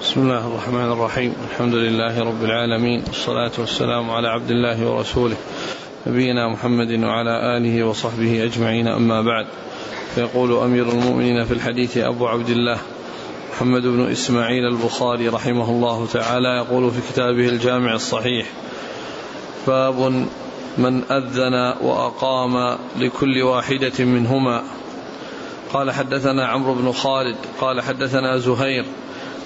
بسم الله الرحمن الرحيم. الحمد لله رب العالمين. والصلاة والسلام على عبد الله ورسوله نبينا محمد وعلى آله وصحبه أجمعين. أما بعد فيقول أمير المؤمنين في الحديث أبو عبد الله محمد بن إسماعيل البخاري رحمه الله تعالى يقول في كتابه الجامع الصحيح باب من أذن وأقام لكل واحدة منهما. قال حدثنا عمرو بن خالد قال حدثنا زهير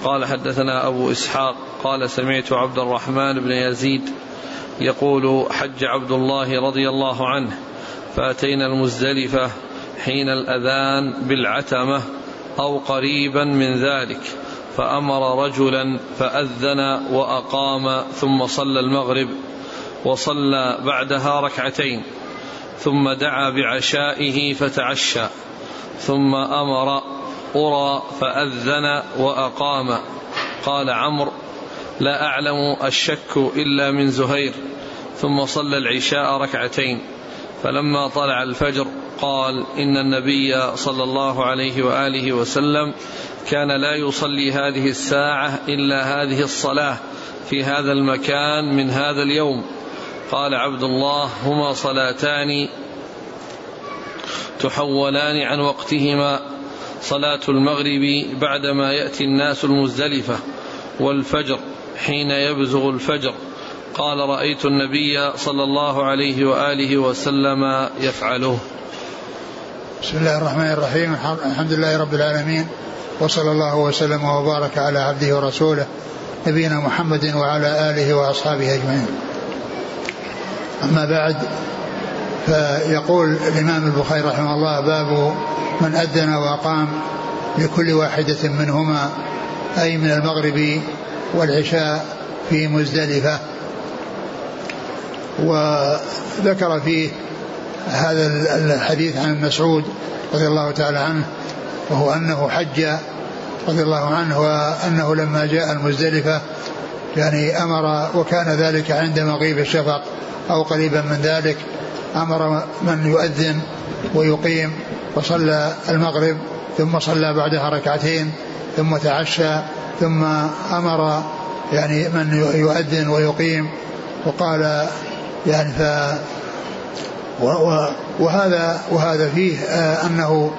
قال حدثنا أبو إسحاق قال سمعت عبد الرحمن بن يزيد يقول حج عبد الله رضي الله عنه فأتينا المزدلفة حين الأذان بالعتمة أو قريبا من ذلك فأمر رجلا فأذن وأقام ثم صلى المغرب وصلى بعدها ركعتين ثم دعا بعشائه فتعشى ثم أمر أرى فأذن وأقام. قال عمرو لا أعلم الشك إلا من زهير. ثم صلى العشاء ركعتين. فلما طلع الفجر قال إن النبي صلى الله عليه وآله وسلم كان لا يصلي هذه الساعة إلا هذه الصلاة في هذا المكان من هذا اليوم. قال عبد الله هما صلاتان تحولان عن وقتهما. صلاة المغرب بعدما يأتي الناس المزدلفة والفجر حين يبزغ الفجر. قال رأيت النبي صلى الله عليه وآله وسلم يفعله. بسم الله الرحمن الرحيم. الحمد لله رب العالمين وصلى الله وسلم وبارك على عبده ورسوله نبينا محمد وعلى آله وأصحابه أجمعين. أما بعد فيقول الإمام البخاري رحمه الله باب من أذن وأقام لكل واحدة منهما أي من المغرب والعشاء في مزدلفة. وذكر فيه هذا الحديث عن مسعود رضي الله تعالى عنه وهو أنه حج رضي الله عنه وأنه لما جاء المزدلفة يعني أمر وكان ذلك عند مغيب الشفق أو قريبا من ذلك. أمر من يؤذن ويقيم وصلى المغرب ثم صلى بعدها ركعتين ثم تعشى ثم أمر يعني من يؤذن ويقيم وقال يعني ف وهذا وهذا فيه آه، أنه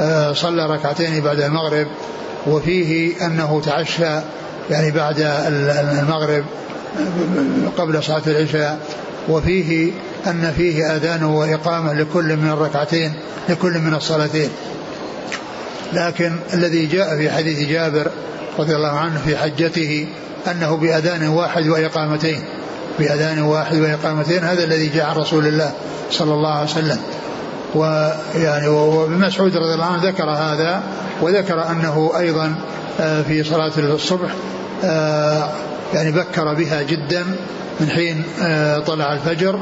آه، صلى ركعتين بعد المغرب وفيه أنه تعشى يعني بعد المغرب قبل صلاة العشاء وفيه أن فيه أذان وإقامة لكل من الركعتين لكل من الصلاتين. لكن الذي جاء في حديث جابر رضي الله عنه في حجته أنه بأذان واحد وإقامتين. بأذان واحد وإقامتين هذا الذي جاء عن رسول الله صلى الله عليه وسلم. ويعني وابن مسعود رضي الله عنه ذكر هذا وذكر أنه أيضا آه، في صلاة الصبح آه، يعني بكر بها جدا من حين آه، طلع الفجر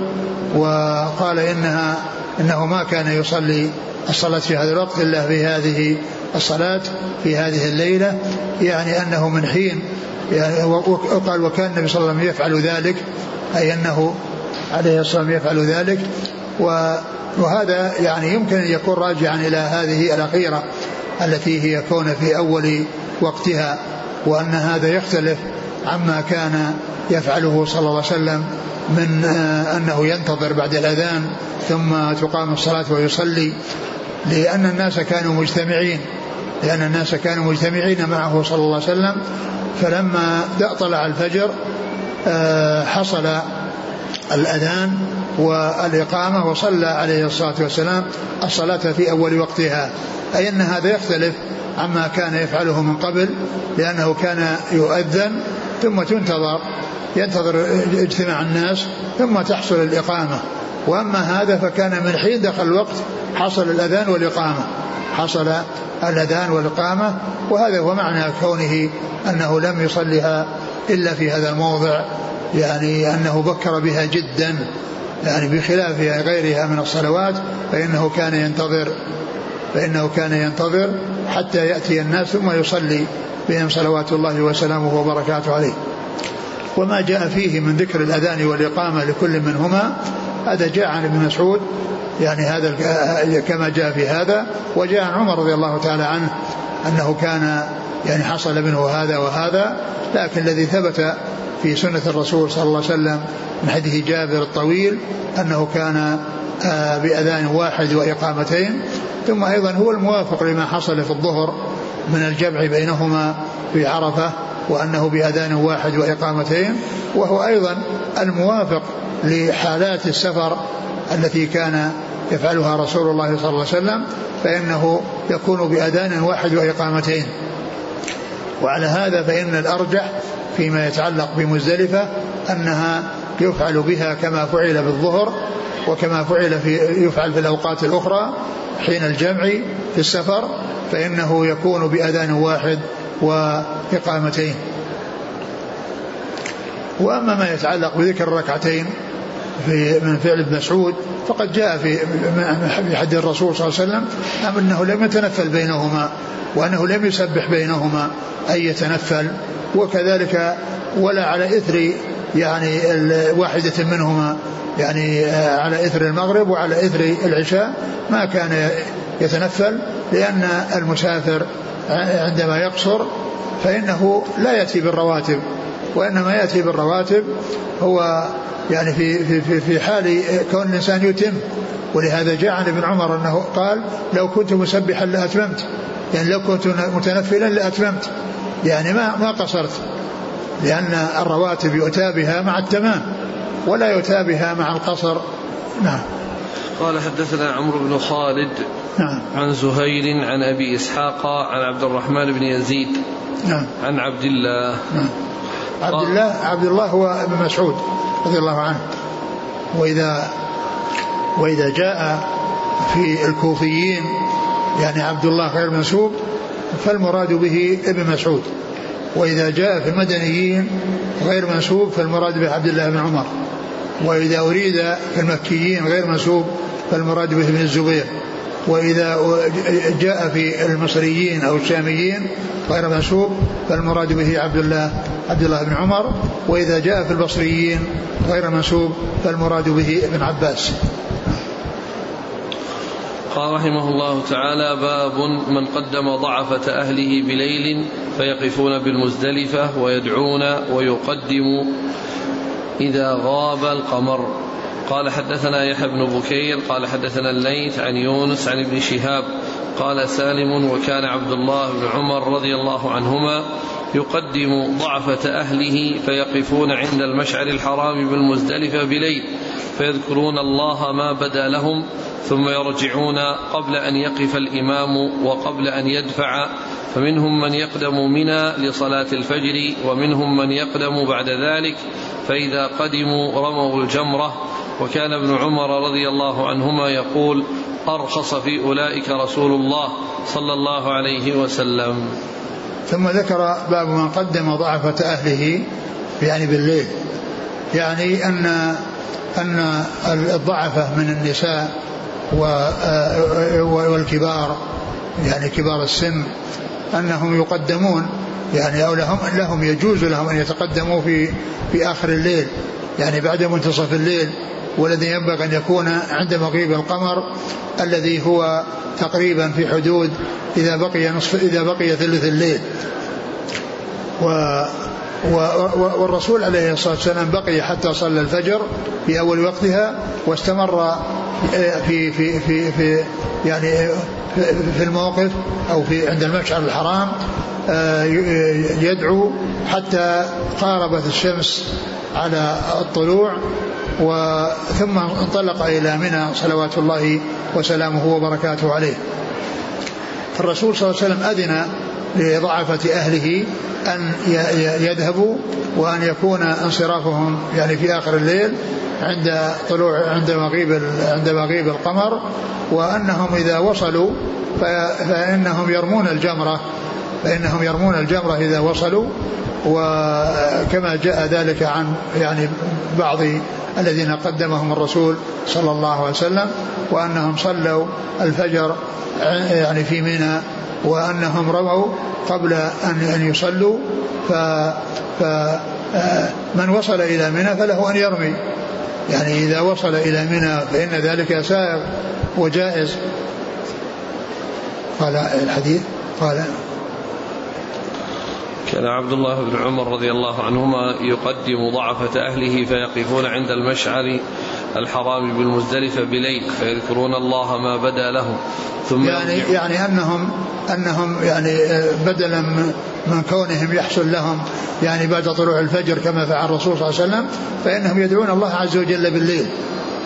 وقال إنها إنه ما كان يصلي الصلاة في هذا الوقت إلا في هذه الصلاة في هذه الليلة. يعني أنه من حين يعني وقال وكان النبي صلى الله عليه وسلم يفعل ذلك أي أنه عليه الصلاة والسلام يفعل ذلك. وهذا يعني يمكن أن يكون راجعا إلى هذه الأخيرة التي هي كون في أول وقتها وأن هذا يختلف عما كان يفعله صلى الله عليه وسلم من آه، أنه ينتظر بعد الأذان ثم تقام الصلاة ويصلي لأن الناس كانوا مجتمعين لأن الناس كانوا مجتمعين معه صلى الله عليه وسلم. فلما طلع الفجر آه، حصل الأذان والإقامة وصلى عليه الصلاة والسلام الصلاة في أول وقتها. أي أن هذا يختلف عما كان يفعله من قبل لأنه كان يؤذن ثم تنتظر ينتظر اجتماع الناس ثم تحصل الإقامة. وأما هذا فكان من حين دخل الوقت حصل الأذان والإقامة. حصل الأذان والإقامة وهذا هو معنى كونه أنه لم يصلها إلا في هذا الموضع يعني أنه بكر بها جدا يعني بخلاف غيرها من الصلوات فإنه كان ينتظر فإنه كان ينتظر حتى يأتي الناس ثم يصلي. بهم صلوات الله وسلامه وبركاته عليه. وما جاء فيه من ذكر الأذان والإقامة لكل منهما هذا جاء عن ابن مسعود يعني هذا كما جاء في هذا وجاء عن عمر رضي الله تعالى عنه أنه كان يعني حصل منه هذا وهذا لكن الذي ثبت في سنة الرسول صلى الله عليه وسلم من حديث جابر الطويل أنه كان آه، بأذان واحد وإقامتين ثم أيضا هو الموافق لما حصل في الظهر من الجمع بينهما في عرفة وأنه بأذان واحد وإقامتين وهو أيضا الموافق لحالات السفر التي كان يفعلها رسول الله صلى الله عليه وسلم فإنه يكون بأذان واحد وإقامتين. وعلى هذا فإن الأرجح فيما يتعلق بمزدلفة أنها يفعل بها كما فعل بالظهر وكما فعل في يفعل في الأوقات الأخرى حين الجمع في السفر فإنه يكون بأذان واحد وإقامتين. وأما ما يتعلق بذكر الركعتين في من فعل ابن مسعود فقد جاء في في حديث الرسول صلى الله عليه وسلم أنه لم يتنفل بينهما وأنه لم يسبح بينهما أي يتنفل وكذلك ولا على إثر يعني واحدة منهما يعني على إثر المغرب وعلى إثر العشاء ما كان يتنفل لأن المسافر عندما يقصر فإنه لا يأتي بالرواتب وإنما يأتي بالرواتب هو يعني في في في, في حال كون الإنسان يتم. ولهذا جاء عن ابن عمر أنه قال لو كنت مسبحا لأتممت. يعني لو كنت متنفلا لأتممت. يعني ما ما قصرت لأن الرواتب يؤتى بها مع التمام. ولا يؤتى بها مع القصر. نعم. قال حدثنا عمرو بن خالد نعم. عن زهير عن أبي إسحاق عن عبد الرحمن بن يزيد نعم. عن عبد الله. نعم. عبد الله عبد الله هو ابن مسعود رضي الله عنه. وإذا وإذا جاء في الكوفيين يعني عبد الله غير منسوب فالمراد به ابن مسعود. وإذا جاء في المدنيين غير منسوب فالمراد به عبد الله بن عمر. وإذا أريد في المكيين غير منسوب فالمراد به ابن الزبير. وإذا جاء في المصريين أو الشاميين غير منسوب فالمراد به عبد الله عبد الله بن عمر. وإذا جاء في البصريين غير منسوب فالمراد به ابن عباس. قال رحمه الله تعالى باب من قدم ضعفة أهله بليل فيقفون بالمزدلفة ويدعون ويقدم إذا غاب القمر. قال حدثنا يحيى بن بكير قال حدثنا الليث عن يونس عن ابن شهاب قال سالم وكان عبد الله بن عمر رضي الله عنهما يقدم ضعفة أهله فيقفون عند المشعر الحرام بالمزدلفة بليل فيذكرون الله ما بدا لهم ثم يرجعون قبل أن يقف الإمام وقبل أن يدفع. فمنهم من يقدم منى لصلاة الفجر ومنهم من يقدم بعد ذلك. فإذا قدموا رموا الجمرة. وكان ابن عمر رضي الله عنهما يقول أرخص في أولئك رسول الله صلى الله عليه وسلم. ثم ذكر باب من قدم ضعفة أهله يعني بالليل. يعني أن أن الضعفة من النساء والكبار يعني كبار السن أنهم يقدمون يعني أو لهم لهم يجوز لهم أن يتقدموا في في آخر الليل يعني بعد منتصف الليل والذي ينبغي أن يكون عند مغيب القمر الذي هو تقريبا في حدود إذا بقي نصف إذا بقي ثلث الليل. و والرسول عليه الصلاة والسلام بقي حتى صلى الفجر في أول وقتها واستمر في في في في يعني في الموقف أو في عند المشعر الحرام آه، يدعو حتى قاربت الشمس على الطلوع وثم انطلق إلى منى صلوات الله وسلامه وبركاته عليه. الرسول صلى الله عليه وسلم أذن لضعفة أهله أن يذهبوا وأن يكون انصرافهم يعني في آخر الليل عند طلوع عند مغيب عند مغيب القمر وأنهم إذا وصلوا فإنهم يرمون الجمرة. فإنهم يرمون الجمرة إذا وصلوا وكما جاء ذلك عن يعني بعض الذين قدمهم الرسول صلى الله عليه وسلم وأنهم صلوا الفجر يعني في منى وأنهم رموا قبل أن أن يصلوا. ف فمن وصل إلى منى فله أن يرمي. يعني إذا وصل إلى منى فإن ذلك سائر وجائز. قال الحديث؟ قال كان عبد الله بن عمر رضي الله عنهما يقدم ضعفة أهله فيقفون عند المشعر الحرام بالمزدلفة بليل فيذكرون الله ما بدا لهم ثم يعني يعني أنهم أنهم يعني بدلا من كونهم يحصل لهم يعني بعد طلوع الفجر كما فعل الرسول صلى الله عليه وسلم فإنهم يدعون الله عز وجل بالليل.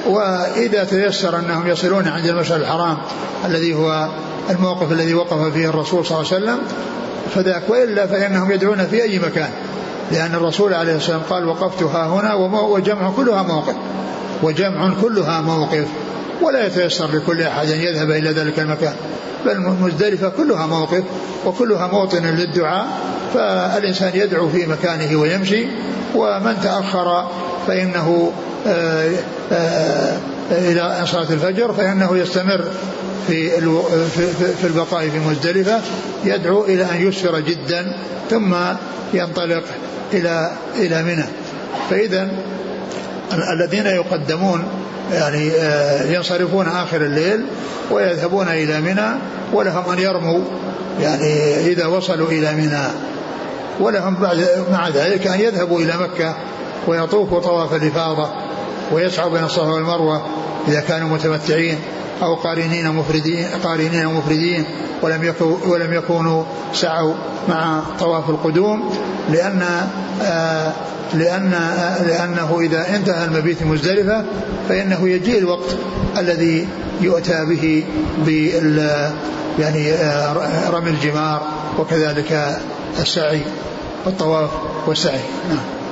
وإذا تيسر أنهم يصلون عند المشعر الحرام الذي هو الموقف الذي وقف فيه الرسول صلى الله عليه وسلم فذاك وإلا فإنهم يدعون في أي مكان. لأن الرسول عليه الصلاة والسلام قال وقفت ها هنا وجمع كلها موقف. وجمع كلها موقف. ولا يتيسر لكل أحد أن يذهب إلى ذلك المكان. بل مزدلفة كلها موقف وكلها موطن للدعاء. فالإنسان يدعو في مكانه ويمشي. ومن تأخر فإنه آآ آه، آآ آه، إلى صلاة الفجر فإنه يستمر في في البقاء في مزدلفة يدعو إلى أن يسفر جدا ثم ينطلق إلى إلى منى. فإذا الذين يقدمون يعني آه، ينصرفون آخر الليل ويذهبون إلى منى ولهم أن يرموا يعني إذا وصلوا إلى منى. ولهم بعد مع ذلك أن يذهبوا إلى مكة ويطوفوا طواف الإفاضة. ويسعوا بين الصفا والمروة إذا كانوا متمتعين أو قارنين مفردين قارنين مفردين ولم يكونوا ولم يكونوا سعوا مع طواف القدوم لأن آه لأن آه لأنه إذا انتهى المبيت مزدلفة فإنه يجيء الوقت الذي يؤتى به بال يعني آه رمي الجمار وكذلك السعي والطواف والسعي. نعم.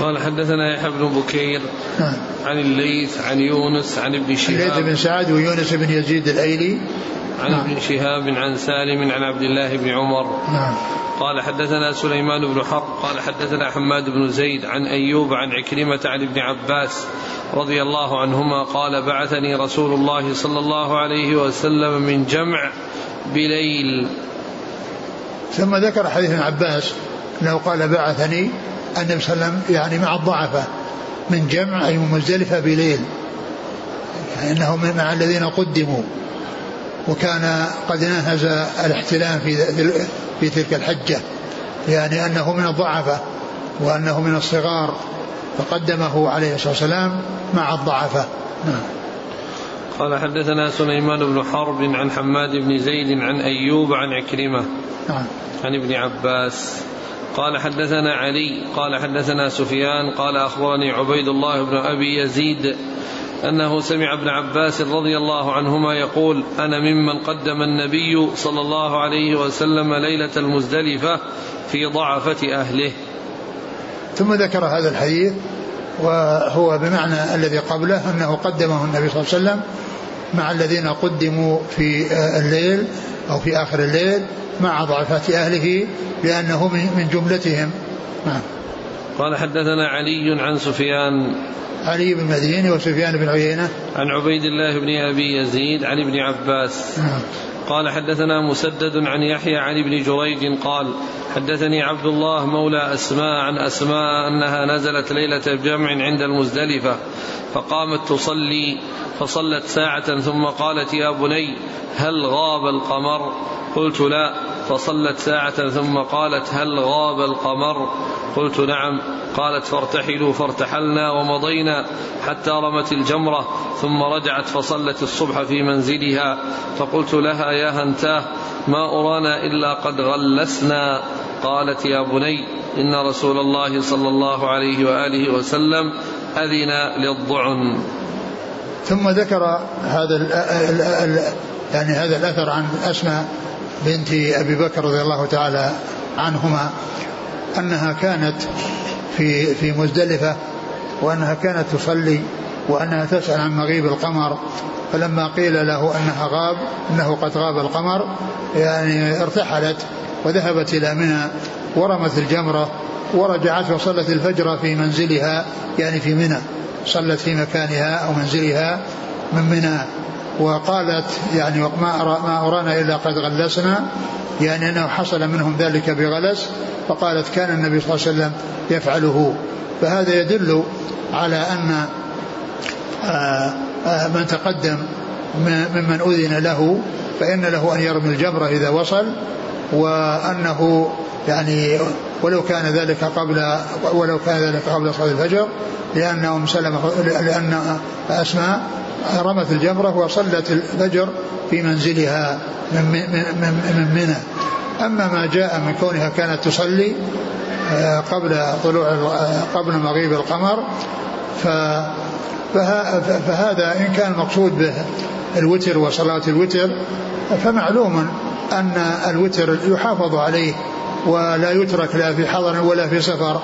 قال حدثنا يحيى بن بكير نعم. عن الليث عن يونس عن ابن شهاب الليث بن سعد ويونس بن يزيد الأيلي. عن نعم. ابن شهاب عن سالم عن عبد الله بن عمر. نعم. قال حدثنا سليمان بن حرب قال حدثنا حماد بن زيد عن أيوب عن عكرمة عن ابن عباس رضي الله عنهما قال بعثني رسول الله صلى الله عليه وسلم من جمع بليل. ثم ذكر حديث ابن عباس أنه قال بعثني النبي صلى الله عليه وسلم يعني مع الضعفاء من جمع أي من مزدلفة بليل يعني أنه مع الذين قدموا وكان قد نهز الاحتلام في في تلك الحجة يعني أنه من الضعفاء وأنه من الصغار فقدمه عليه الصلاة والسلام مع الضعفاء. نعم. قال حدثنا سليمان بن حرب عن حماد بن زيد عن أيوب عن عكرمة نعم. عن ابن عباس قال حدثنا علي قال حدثنا سفيان قال أخبرني عبيد الله بن أبي يزيد أنه سمع ابن عباس رضي الله عنهما يقول أنا ممن قدم النبي صلى الله عليه وسلم ليلة المزدلفة في ضعفة أهله. ثم ذكر هذا الحديث وهو بمعنى الذي قبله أنه قدمه النبي صلى الله عليه وسلم مع الذين قدموا في الليل. أو في آخر الليل مع ضعفة أهله لأنه من جملتهم. نعم. قال حدثنا علي عن سفيان. علي بن مديني وسفيان بن عيينة. عن عبيد الله بن أبي يزيد عن ابن عباس. نعم. قال حدثنا مسدد عن يحيى عن ابن جريج قال حدثني عبد الله مولى أسماء عن أسماء أنها نزلت ليلة الجمع عند المزدلفة فقامت تصلي فصلت ساعة ثم قالت يا بني هل غاب القمر قلت لا فصلت ساعة ثم قالت هل غاب القمر؟ قلت نعم. قالت فارتحلوا فارتحلنا ومضينا حتى رمت الجمرة ثم رجعت فصلت الصبح في منزلها. فقلت لها يا هنتاه ما أرانا إلا قد غلسنا. قالت يا بني إن رسول الله صلى الله عليه وآله وسلم أذن للضعن. ثم ذكر هذا يعني هذا الأثر عن أسماء بنت أبي بكر رضي الله تعالى عنهما أنها كانت في في مزدلفة وأنها كانت تصلي وأنها تسأل عن مغيب القمر فلما قيل له أنها غاب أنه قد غاب القمر يعني ارتحلت وذهبت إلى منى ورمت الجمرة ورجعت وصلت الفجر في منزلها يعني في منى صلت في مكانها أو منزلها من منى. وقالت يعني ما أرانا إلا قد غلسنا. يعني أنه حصل منهم ذلك بغلس فقالت كان النبي صلى الله عليه وسلم يفعله. فهذا يدل على أن آه، آه، من تقدم ممن أذن له فإن له أن يرمي الجمرة إذا وصل. وأنه يعني ولو كان ذلك قبل ولو كان ذلك قبل صلاة الفجر لأن أم سلمة لأن أسماء رمت الجمرة وصلت الفجر في منزلها من من منى. أما ما جاء من كونها كانت تصلي آه، قبل طلوع قبل مغيب القمر فهذا إن كان المقصود به الوتر وصلاة الوتر فمعلوم أن الوتر يحافظ عليه ولا يترك لا في حضر ولا في سفر.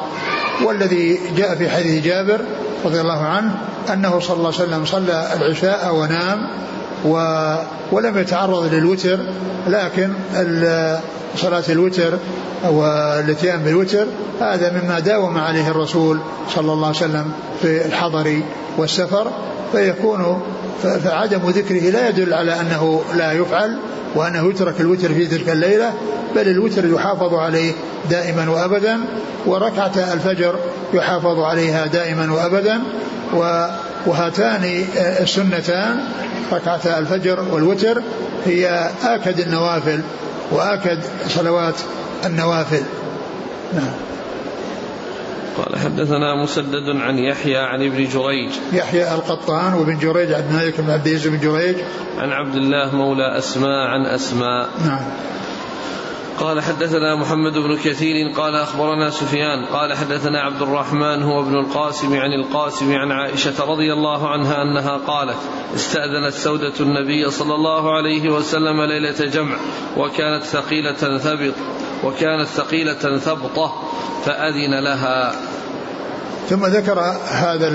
والذي جاء في حديث جابر رضي الله عنه أنه صلى الله عليه وسلم صلى العشاء ونام و ولم يتعرض للوتر لكن صلاة الوتر والاتيان بالوتر هذا مما داوم عليه الرسول صلى الله عليه وسلم في الحضر والسفر فيكون فعدم ذكره لا يدل على أنه لا يفعل وأنه يترك الوتر في تلك الليلة بل الوتر يحافظ عليه دائما وابدا وركعة الفجر يحافظ عليها دائما وابدا وهاتان السنتان ركعة الفجر والوتر هي آكد النوافل وآكد صلوات النوافل. نعم. قال حدثنا مسدد عن يحيى عن ابن جريج. يحيى القطان وابن جريج عبد الملك بن عبد العزيز بن جريج. عن عبد الله مولى أسماء عن أسماء. نعم. قال حدثنا محمد بن كثير قال أخبرنا سفيان قال حدثنا عبد الرحمن هو ابن القاسم عن القاسم عن عائشة رضي الله عنها أنها قالت استأذنت سودة النبي صلى الله عليه وسلم ليلة جمع وكانت ثقيلة ثبط وكانت ثقيلة ثبطة فأذن لها. ثم ذكر هذا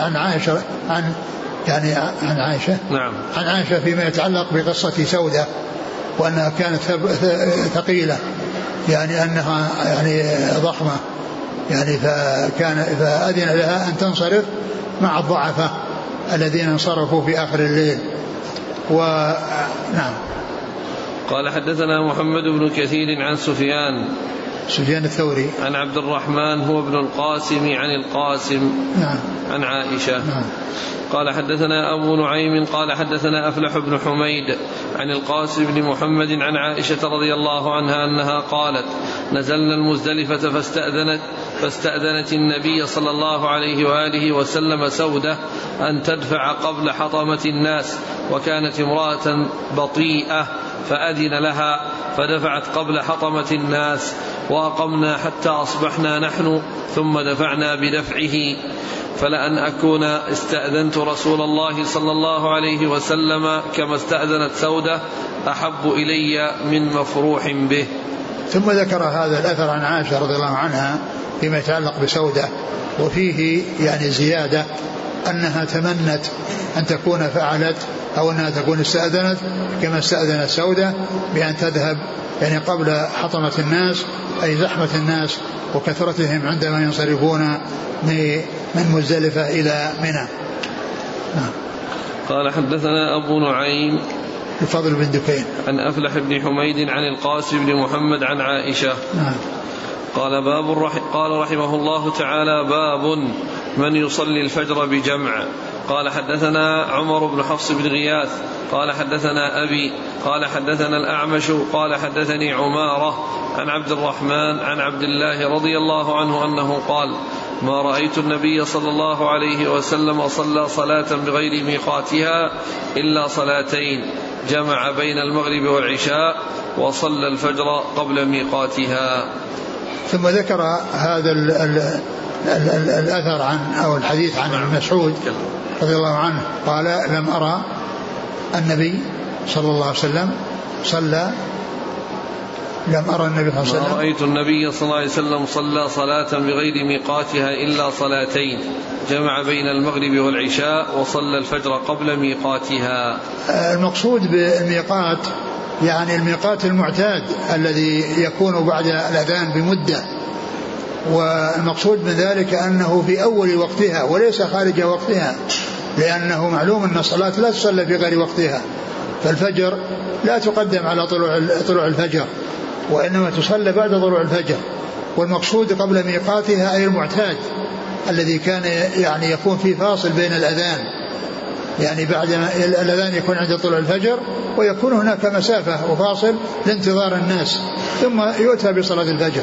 عن عائشة عن يعني عن عائشة؟ نعم. عن عائشة فيما يتعلق بقصة سودة. وأنها كانت ثقيلة يعني أنها يعني ضخمة يعني فكان فأذن لها أن تنصرف مع الضعفاء الذين انصرفوا في آخر الليل. ونعم قال حدثنا محمد بن كثير عن سفيان سفيان الثوري. عن عبد الرحمن هو ابن القاسم عن القاسم. نعم. عن عائشة. نعم. قال حدثنا أبو نعيم قال حدثنا أفلح بن حميد عن القاسم بن محمد عن عائشة رضي الله عنها أنها قالت نزلنا المزدلفة فاستأذنت فاستأذنت النبي صلى الله عليه وآله وسلم سودة أن تدفع قبل حطمة الناس وكانت امرأة بطيئة فأذن لها فدفعت قبل حطمة الناس وأقمنا حتى أصبحنا نحن ثم دفعنا بدفعه. فلأن أكون استأذنت رسول الله صلى الله عليه وسلم كما استأذنت سودة أحب إلي من مفروح به. ثم ذكر هذا الأثر عن عائشة رضي الله عنها فيما يتعلق بسودة وفيه يعني زيادة أنها تمنت أن تكون فعلت أو أنها تكون استأذنت كما استأذنت سودة بأن تذهب يعني قبل حطمة الناس أي زحمة الناس وكثرتهم عندما ينصرفون من مزدلفة إلى منى نعم. قال حدثنا أبو نعيم الفضل بن دكين عن أفلح بن حميد عن القاسم بن محمد عن عائشة نعم قال باب. قال رحمه الله تعالى باب من يصلي الفجر بجمع قال حدثنا عمر بن حفص بن غياث قال حدثنا أبي قال حدثنا الأعمش قال حدثني عمارة عن عبد الرحمن عن عبد الله رضي الله عنه أنه قال ما رأيت النبي صلى الله عليه وسلم صلى صلاة بغير ميقاتها إلا صلاتين جمع بين المغرب والعشاء وصلى الفجر قبل ميقاتها. ثم ذكر هذا الأثر عن أو الحديث عن ابن مسعود رضي الله عنه قال لم أرى النبي صلى الله عليه وسلم صلى لم أرى النبي صلى الله عليه وسلم ما رأيت النبي صلى الله عليه وسلم صلى صلاة بغير ميقاتها إلا صلاتين. جمع بين المغرب والعشاء وصلى الفجر قبل ميقاتها. المقصود بالميقات يعني الميقات المعتاد الذي يكون بعد الأذان بمدة. والمقصود من ذلك أنه في أول وقتها وليس خارج وقتها لأنه معلوم أن الصلاة لا تصلى في غير وقتها فالفجر لا تقدم على طلوع طلوع الفجر وإنما تصلى بعد طلوع الفجر والمقصود قبل ميقاتها أي المعتاد الذي كان يعني يكون في فاصل بين الأذان يعني بعد الأذان يكون عند طلوع الفجر ويكون هناك مسافة وفاصل لانتظار الناس ثم يؤتى بصلاة الفجر.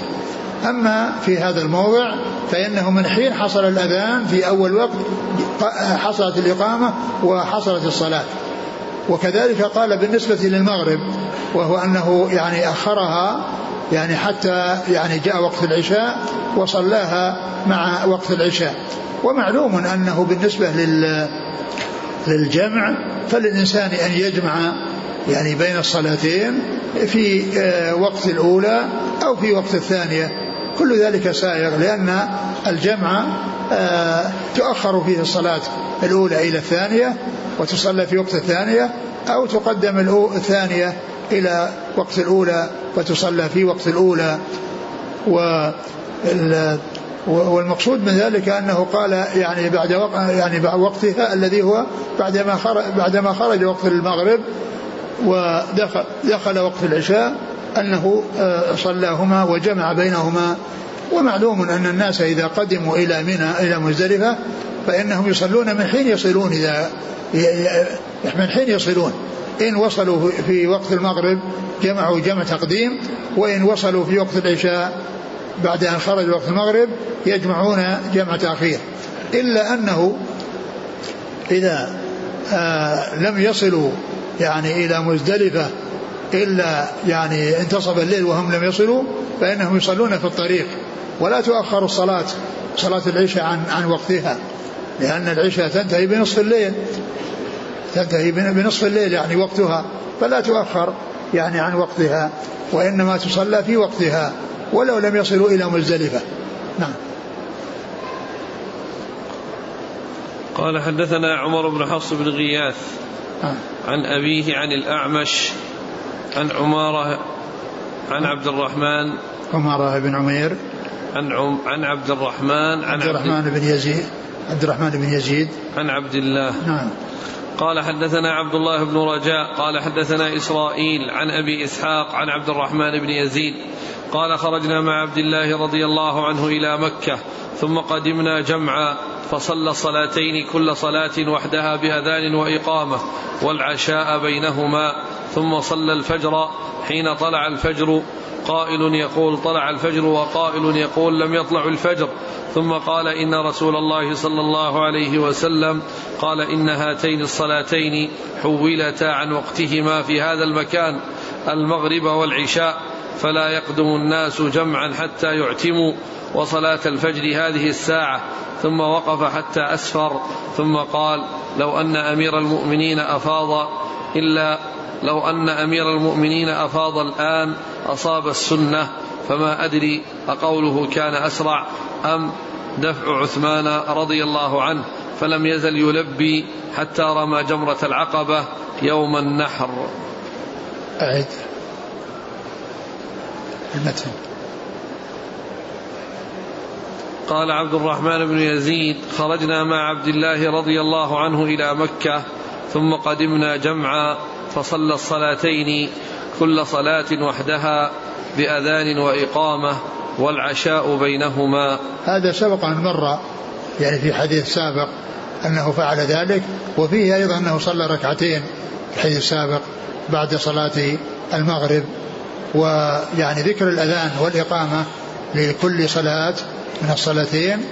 أما في هذا الموضع فإنه من حين حصل الأذان في أول وقت حصلت الإقامة وحصلت الصلاة. وكذلك قال بالنسبة للمغرب وهو أنه يعني أخرها يعني حتى يعني جاء وقت العشاء وصلاها مع وقت العشاء. ومعلوم أنه بالنسبة لل للجمع فللإنسان أن يجمع يعني بين الصلاتين في آه، وقت الأولى أو في وقت الثانية. كل ذلك سائغ لأن الجمع آه، تؤخر فيه الصلاة الأولى إلى الثانية وتصلى في وقت الثانية أو تقدم الثانية إلى وقت الأولى وتصلى في وقت الأولى. و والمقصود من ذلك أنه قال يعني بعد وق... يعني بعد وقتها الذي هو بعدما خرج بعدما خرج وقت المغرب ودخل دخل وقت العشاء أنه آه، صلاهما وجمع بينهما. ومعلوم أن الناس إذا قدموا إلى منى إلى مزدلفة فإنهم يصلون من حين يصلون إذا من حين يصلون. إن وصلوا في وقت المغرب جمعوا جمع تقديم وإن وصلوا في وقت العشاء بعد أن خرج وقت المغرب يجمعون جمع تأخير. إلا أنه إذا آه لم يصلوا يعني إلى مزدلفة إلا يعني انتصف الليل وهم لم يصلوا فإنهم يصلون في الطريق. ولا تؤخر الصلاة صلاة العشاء عن عن وقتها لأن العشاء تنتهي بنصف الليل. تنتهي بنصف الليل يعني وقتها فلا تؤخر يعني عن وقتها وإنما تصلى في وقتها ولو لم يصلوا إلى مزدلفة. نعم. قال حدثنا عمر بن حفص بن غياث آه. عن أبيه عن الأعمش عن عمارة عن عبد الرحمن. عمارة بن عمير. عن عم عن عبد الرحمن عن عبد الرحمن بن يزيد عبد الرحمن بن يزيد. عن عبد الله. نعم. قال حدثنا عبد الله بن رجاء قال حدثنا إسرائيل عن أبي إسحاق عن عبد الرحمن بن يزيد. قال خرجنا مع عبد الله رضي الله عنه إلى مكة ثم قدمنا جمعا فصلى الصلاتين كل صلاة وحدها بأذان وإقامة والعشاء بينهما. ثم صلى الفجر حين طلع الفجر. قائل يقول طلع الفجر وقائل يقول لم يطلع الفجر. ثم قال إن رسول الله صلى الله عليه وسلم قال إن هاتين الصلاتين حولتا عن وقتهما في هذا المكان المغرب والعشاء. فلا يقدم الناس جمعا حتى يعتموا وصلاة الفجر هذه الساعة. ثم وقف حتى أسفر. ثم قال لو أن أمير المؤمنين أفاض إلا لو أن أمير المؤمنين أفاض الآن أصاب السنة فما أدري أقوله كان أسرع أم دفع عثمان رضي الله عنه فلم يزل يلبي حتى رمى جمرة العقبة يوم النحر. أعد. المتن. قال عبد الرحمن بن يزيد خرجنا مع عبد الله رضي الله عنه إلى مكة ثم قدمنا جمعا فصلى الصلاتين كل صلاة وحدها بأذان وإقامة والعشاء بينهما. هذا سبق أن مر يعني في حديث سابق أنه فعل ذلك وفيه أيضا أنه صلى ركعتين في الحديث السابق بعد صلاة المغرب. ويعني ذكر الأذان والإقامة لكل صلاة من الصلاتين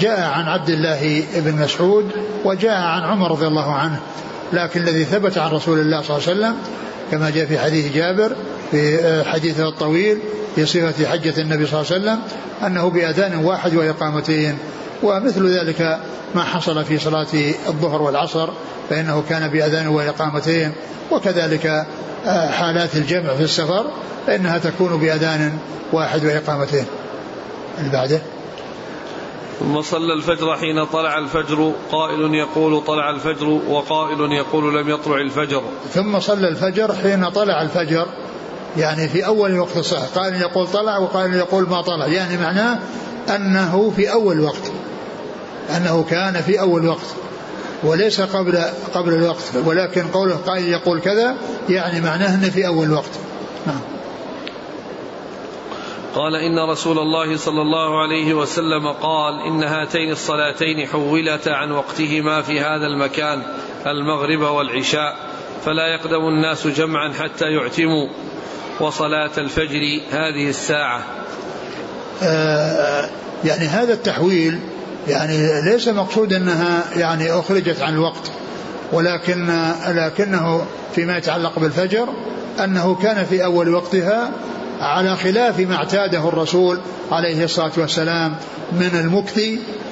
جاء عن عبد الله بن مسعود وجاء عن عمر رضي الله عنه. لكن الذي ثبت عن رسول الله صلى الله عليه وسلم كما جاء في حديث جابر في حديثه الطويل في صفة حجة النبي صلى الله عليه وسلم أنه بأذان واحد وإقامتين. ومثل ذلك ما حصل في صلاة الظهر والعصر فإنه كان بأذان وإقامتين. وكذلك آه، حالات الجمع في السفر فإنها تكون بأذان واحد وإقامتين. اللي بعده. ثم صلى الفجر حين طلع الفجر قائل يقول طلع الفجر وقائل يقول لم يطلع الفجر. ثم صلى الفجر حين طلع الفجر يعني في أول وقت الصلاة قائل يقول طلع وقائل يقول ما طلع يعني معناه أنه في أول وقت أنه كان في أول وقت وليس قبل قبل الوقت ولكن قوله قائل يقول كذا يعني معناه إنه في أول وقت. نعم. قال إن رسول الله صلى الله عليه وسلم قال إن هاتين الصلاتين حولتا عن وقتهما في هذا المكان المغرب والعشاء فلا يقدم الناس جمعا حتى يعتموا وصلاة الفجر هذه الساعة. آه يعني هذا التحويل يعني ليس مقصود أنها يعني أخرجت عن الوقت ولكن لكنه فيما يتعلق بالفجر أنه كان في أول وقتها على خلاف ما اعتاده الرسول عليه الصلاة والسلام من المكث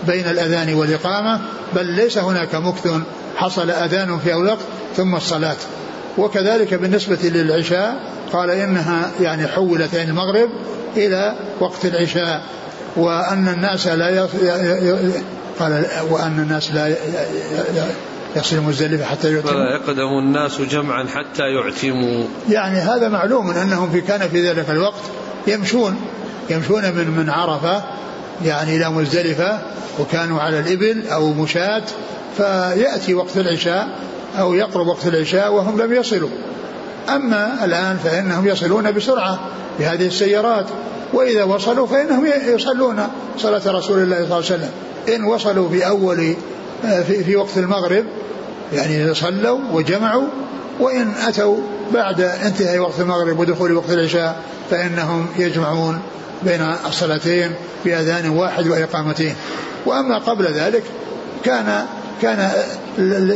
بين الأذان والإقامة بل ليس هناك مكث حصل أذان في اول وقت ثم الصلاة. وكذلك بالنسبة للعشاء قال إنها يعني حولت عن المغرب إلى وقت العشاء. وأن الناس لا قال وأن الناس لا يصل مزدلفة حتى يعتموا. فلا يقدم الناس جمعا حتى يعتموا. يعني هذا معلوم أنهم في كان في ذلك الوقت يمشون يمشون من من عرفة يعني إلى مزدلفة وكانوا على الإبل أو مشاة فيأتي وقت العشاء أو يقرب وقت العشاء وهم لم يصلوا. أما الآن فإنهم يصلون بسرعة بهذه السيارات وإذا وصلوا فإنهم يصلون صلاة رسول الله صلى الله عليه وسلم. إن وصلوا في أول في, في وقت المغرب. يعني صلوا وجمعوا وإن أتوا بعد انتهاء وقت المغرب ودخول وقت العشاء فإنهم يجمعون بين الصلاتين بأذان واحد وإقامتين. وأما قبل ذلك كان كان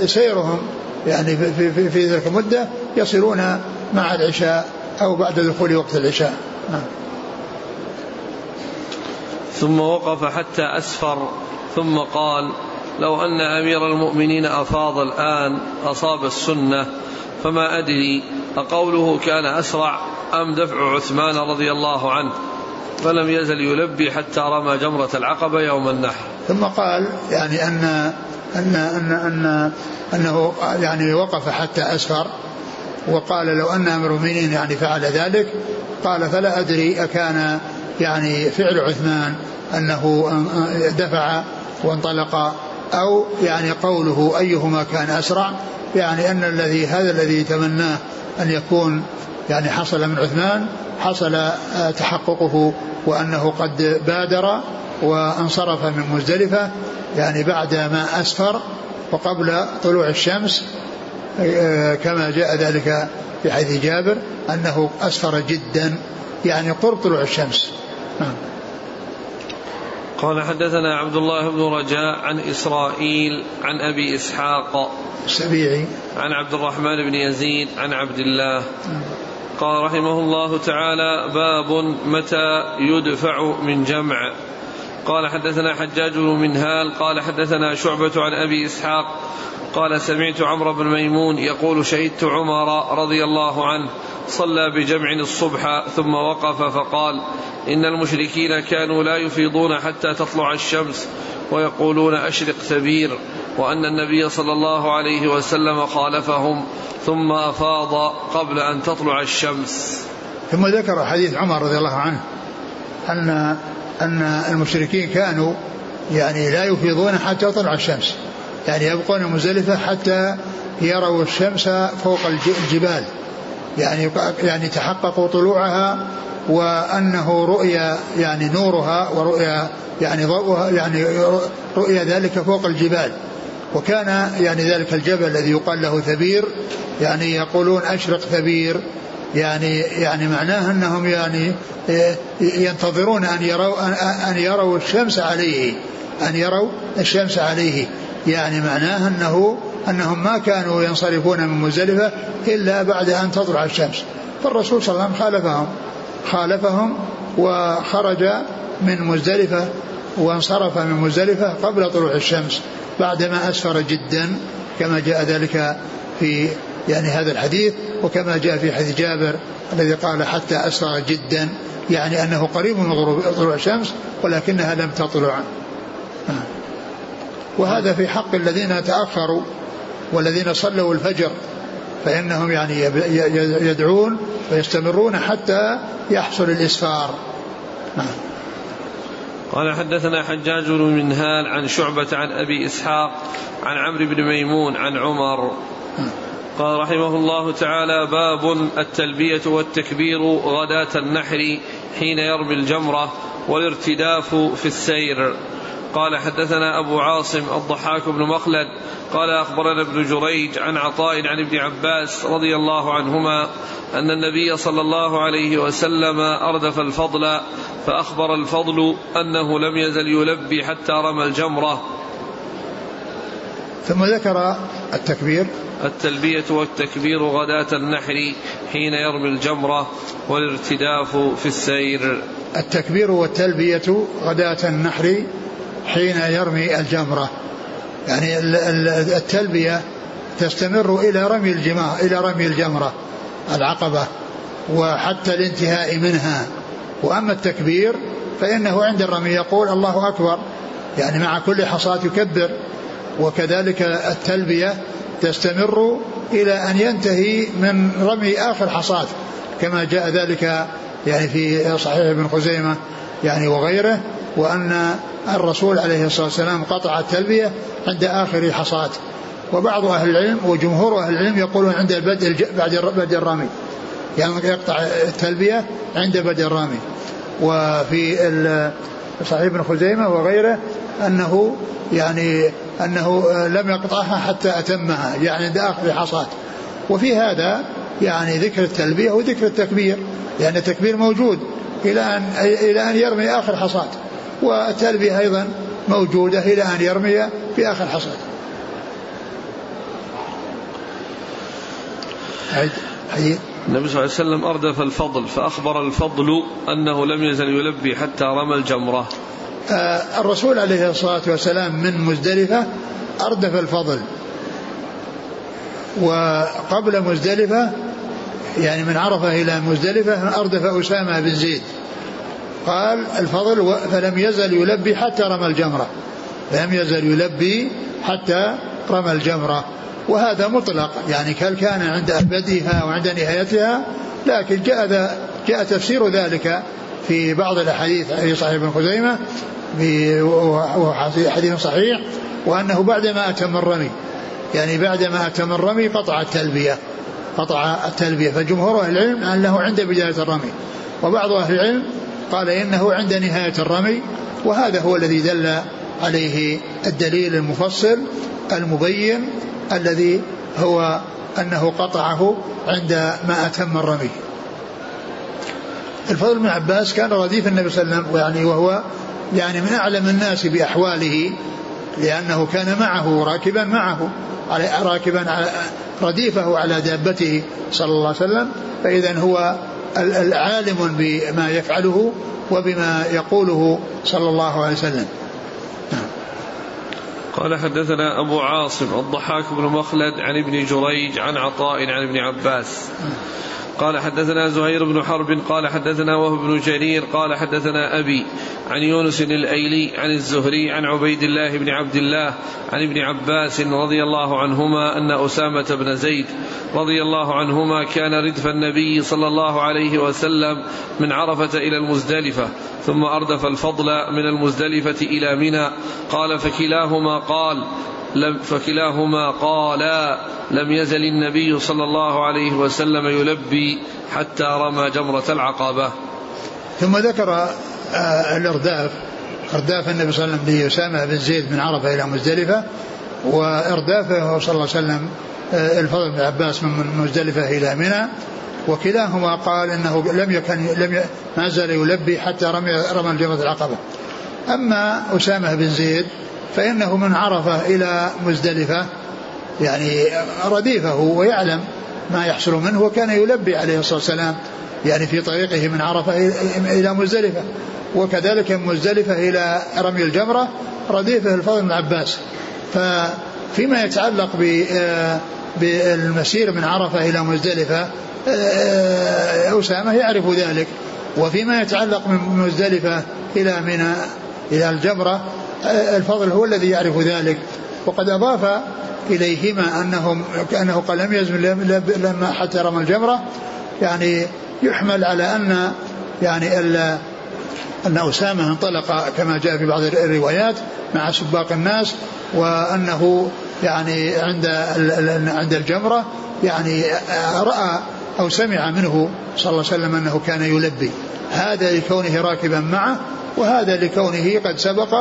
سيرهم يعني في, في, في ذلك المدة يصلون مع العشاء أو بعد دخول وقت العشاء. نعم. ثم وقف حتى أسفر ثم قال لو أن أمير المؤمنين أفاض الآن أصاب السنة فما أدري أقوله كان أسرع أم دفع عثمان رضي الله عنه. فلم يزل يلبي حتى رمى جمرة العقبة يوم النحر. ثم قال يعني أن أن أن أن أنه يعني وقف حتى أسفر وقال لو أن أمير المؤمنين يعني فعل ذلك قال فلا أدري أكان يعني فعل عثمان أنه دفع وانطلق أو يعني قوله أيهما كان أسرع يعني أن الذي هذا الذي تمناه أن يكون يعني حصل من عثمان حصل آه، تحققه وأنه قد بادر وانصرف من مزدلفة يعني بعد ما أسفر وقبل طلوع الشمس آه، كما جاء ذلك في حديث جابر أنه أسفر جدا يعني قرب طلوع الشمس. نعم. قال حدثنا عبد الله بن رجاء عن إسرائيل عن أبي إسحاق السبيعي عن عبد الرحمن بن يزيد عن عبد الله. قال رحمه الله تعالى باب متى يدفع من جمع. قال حدثنا حجاج بن منهال قال حدثنا شعبة عن أبي إسحاق قال سمعت عمرو بن ميمون يقول شهدت عمر رضي الله عنه صلى بجمع الصبح ثم وقف فقال إن المشركين كانوا لا يفيضون حتى تطلع الشمس ويقولون أشرق ثبير وأن النبي صلى الله عليه وسلم خالفهم ثم أفاض قبل أن تطلع الشمس. ثم ذكر حديث عمر رضي الله عنه أن أن المشركين كانوا يعني لا يفيضون حتى تطلع الشمس يعني يبقون مزدلفة حتى يروا الشمس فوق الجبال. يعني يعني تحققوا طلوعها وأنه رؤيا يعني نورها ورؤيا يعني ضوءها يعني رؤيا ذلك فوق الجبال. وكان يعني ذلك الجبل الذي يقال له ثبير يعني يقولون أشرق ثبير. يعني يعني معناه أنهم يعني ينتظرون أن يروا أن يروا الشمس عليه أن يروا الشمس عليه. يعني معناه أنه أنهم ما كانوا ينصرفون من مزدلفة إلا بعد أن تطلع الشمس. فالرسول صلى الله عليه وسلم خالفهم خالفهم وخرج من مزدلفة وانصرف من مزدلفة قبل طلوع الشمس بعدما أسفر جدا كما جاء ذلك في يعني هذا الحديث وكما جاء في حديث جابر الذي قال حتى أسفر جدا يعني أنه قريب من طلوع الشمس ولكنها لم تطلع. وهذا في حق الذين تأخروا. والذين صلوا الفجر فإنهم يعني يدعون ويستمرون حتى يحصل الإسفار. نعم. قال حدثنا حجاج بن منهال عن شعبة عن أبي إسحاق عن عمرو بن ميمون عن عمر. قال رحمه الله تعالى باب التلبية والتكبير غداة النحر حين يرمي الجمرة والارتداف في السير. قال حدثنا أبو عاصم الضحاك بن مخلد قال أخبرنا ابن جريج عن عطاء عن ابن عباس رضي الله عنهما أن النبي صلى الله عليه وسلم أردف الفضل فأخبر الفضل أنه لم يزل يلبي حتى رمى الجمرة. ثم ذكر التكبير. التلبية والتكبير غداة النحر حين يرمي الجمرة والارتداف في السير. التكبير والتلبية غداة النحر حين يرمي الجمرة. يعني التلبية تستمر إلى رمي الجماع إلى رمي الجمرة العقبة وحتى الانتهاء منها. وأما التكبير فإنه عند الرمي يقول الله أكبر. يعني مع كل حصاة يكبر. وكذلك التلبية تستمر إلى أن ينتهي من رمي آخر حصاة كما جاء ذلك يعني في صحيح ابن خزيمة يعني وغيره. وأن الرسول عليه الصلاة والسلام قطع التلبية عند آخر حصاة وبعض أهل العلم وجمهور أهل العلم يقولون عند البدء بعد بدء الرمي. يعني يقطع التلبية عند بدء الرمي. وفي صحيح ابن خزيمة وغيره أنه يعني أنه لم يقطعها حتى أتمها يعني عند آخر حصاة وفي هذا يعني ذكر التلبية وذكر التكبير لأن التكبير موجود إلى أن إلى أن يرمي آخر حصاة والتلبية أيضا موجودة إلى أن يرمي في آخر حصاد حديث النبي صلى الله عليه وسلم أردف الفضل فأخبر الفضل أنه لم يزل يلبي حتى رمى الجمرة. آه الرسول عليه الصلاة والسلام من مزدلفة أردف الفضل. وقبل مزدلفة يعني من عرفة إلى مزدلفة أردف أسامة بن زيد. قال الفضل فلم يزل يلبي حتى رمى الجمرة. لم يزل يلبي حتى رمى الجمرة. وهذا مطلق يعني كل كان عند بديها وعند نهايتها؟ لكن جاء جاء تفسير ذلك في بعض الأحاديث في صحيح ابن خزيمة وهو حديث صحيح وأنه بعدما أتم الرمي. يعني بعدما أتم الرمي قطع التلبية. قطع التلبية. فجمهور أهل العلم انه عند بداية الرمي. وبعض أهل العلم قال إنه عند نهاية الرمي وهذا هو الذي دل عليه الدليل المفصل المبين الذي هو أنه قطعه عند ما أتم الرمي. الفضل بن عباس كان رديف النبي صلى الله عليه وسلم يعني وهو يعني من أعلم الناس بأحواله لأنه كان معه راكبا معه راكبا على رديفه على دابته صلى الله عليه وسلم فإذا هو العالم بما يفعله وبما يقوله صلى الله عليه وسلم. قال حدثنا أبو عاصم الضحاك بن مخلد عن ابن جريج عن عطاء عن ابن عباس. قال حدثنا زهير بن حرب قال حدثنا وهب بن جرير قال حدثنا أبي عن يونس الأيلي عن الزهري عن عبيد الله بن عبد الله عن ابن عباس رضي الله عنهما أن أسامة بن زيد رضي الله عنهما كان ردف النبي صلى الله عليه وسلم من عرفة إلى المزدلفة ثم أردف الفضل من المزدلفة إلى منى قال فكلاهما قال لم فكلاهما قالا لم يزل النبي صلى الله عليه وسلم يلبي حتى رمى جمرة العقبة ثم ذكر آه الإرداف إرداف النبي صلى الله عليه وسلم لأسامة بن زيد من عرفة إلى مزدلفة وإردافه صلى الله عليه وسلم آه الفضل بن عباس من مزدلفة إلى منى وكلاهما قال إنه لم يكن لم ما زال يلبي حتى رمي رمى الجمرة العقبة. أما أسامة بن زيد فإنه من عرفة إلى مزدلفة يعني رديفه ويعلم ما يحصل منه وكان يلبي عليه الصلاة والسلام يعني في طريقه من عرفة إلى مزدلفة. وكذلك من مزدلفة إلى رمي الجمرة رديفه الفضل بن عباس. ففيما يتعلق بالمسير من عرفة إلى مزدلفة أسامة يعرف ذلك. وفيما يتعلق من مزدلفة إلى منى إلى الجمرة الفضل هو الذي يعرف ذلك. وقد أضاف إليهما أنهم أنه قال لم يزم لما حتى رمى الجمرة يعني يحمل على أن يعني أن أسامة انطلق كما جاء في بعض الروايات مع سباق الناس وأنه يعني عند عند الجمرة يعني رأى أو سمع منه صلى الله عليه وسلم أنه كان يلبي. هذا لكونه راكبا معه وهذا لكونه قد سبق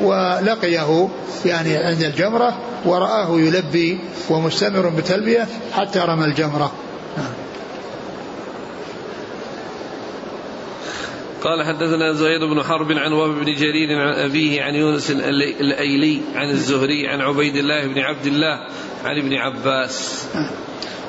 ولقيه يعني عند الجمرة ورآه يلبي ومستمر بتلبية حتى رمى الجمرة. قال حدثنا زهير بن حرب عن وهب بن جرير عن أبيه عن يونس الأيلي عن الزهري عن عبيد الله بن عبد الله عن ابن عباس.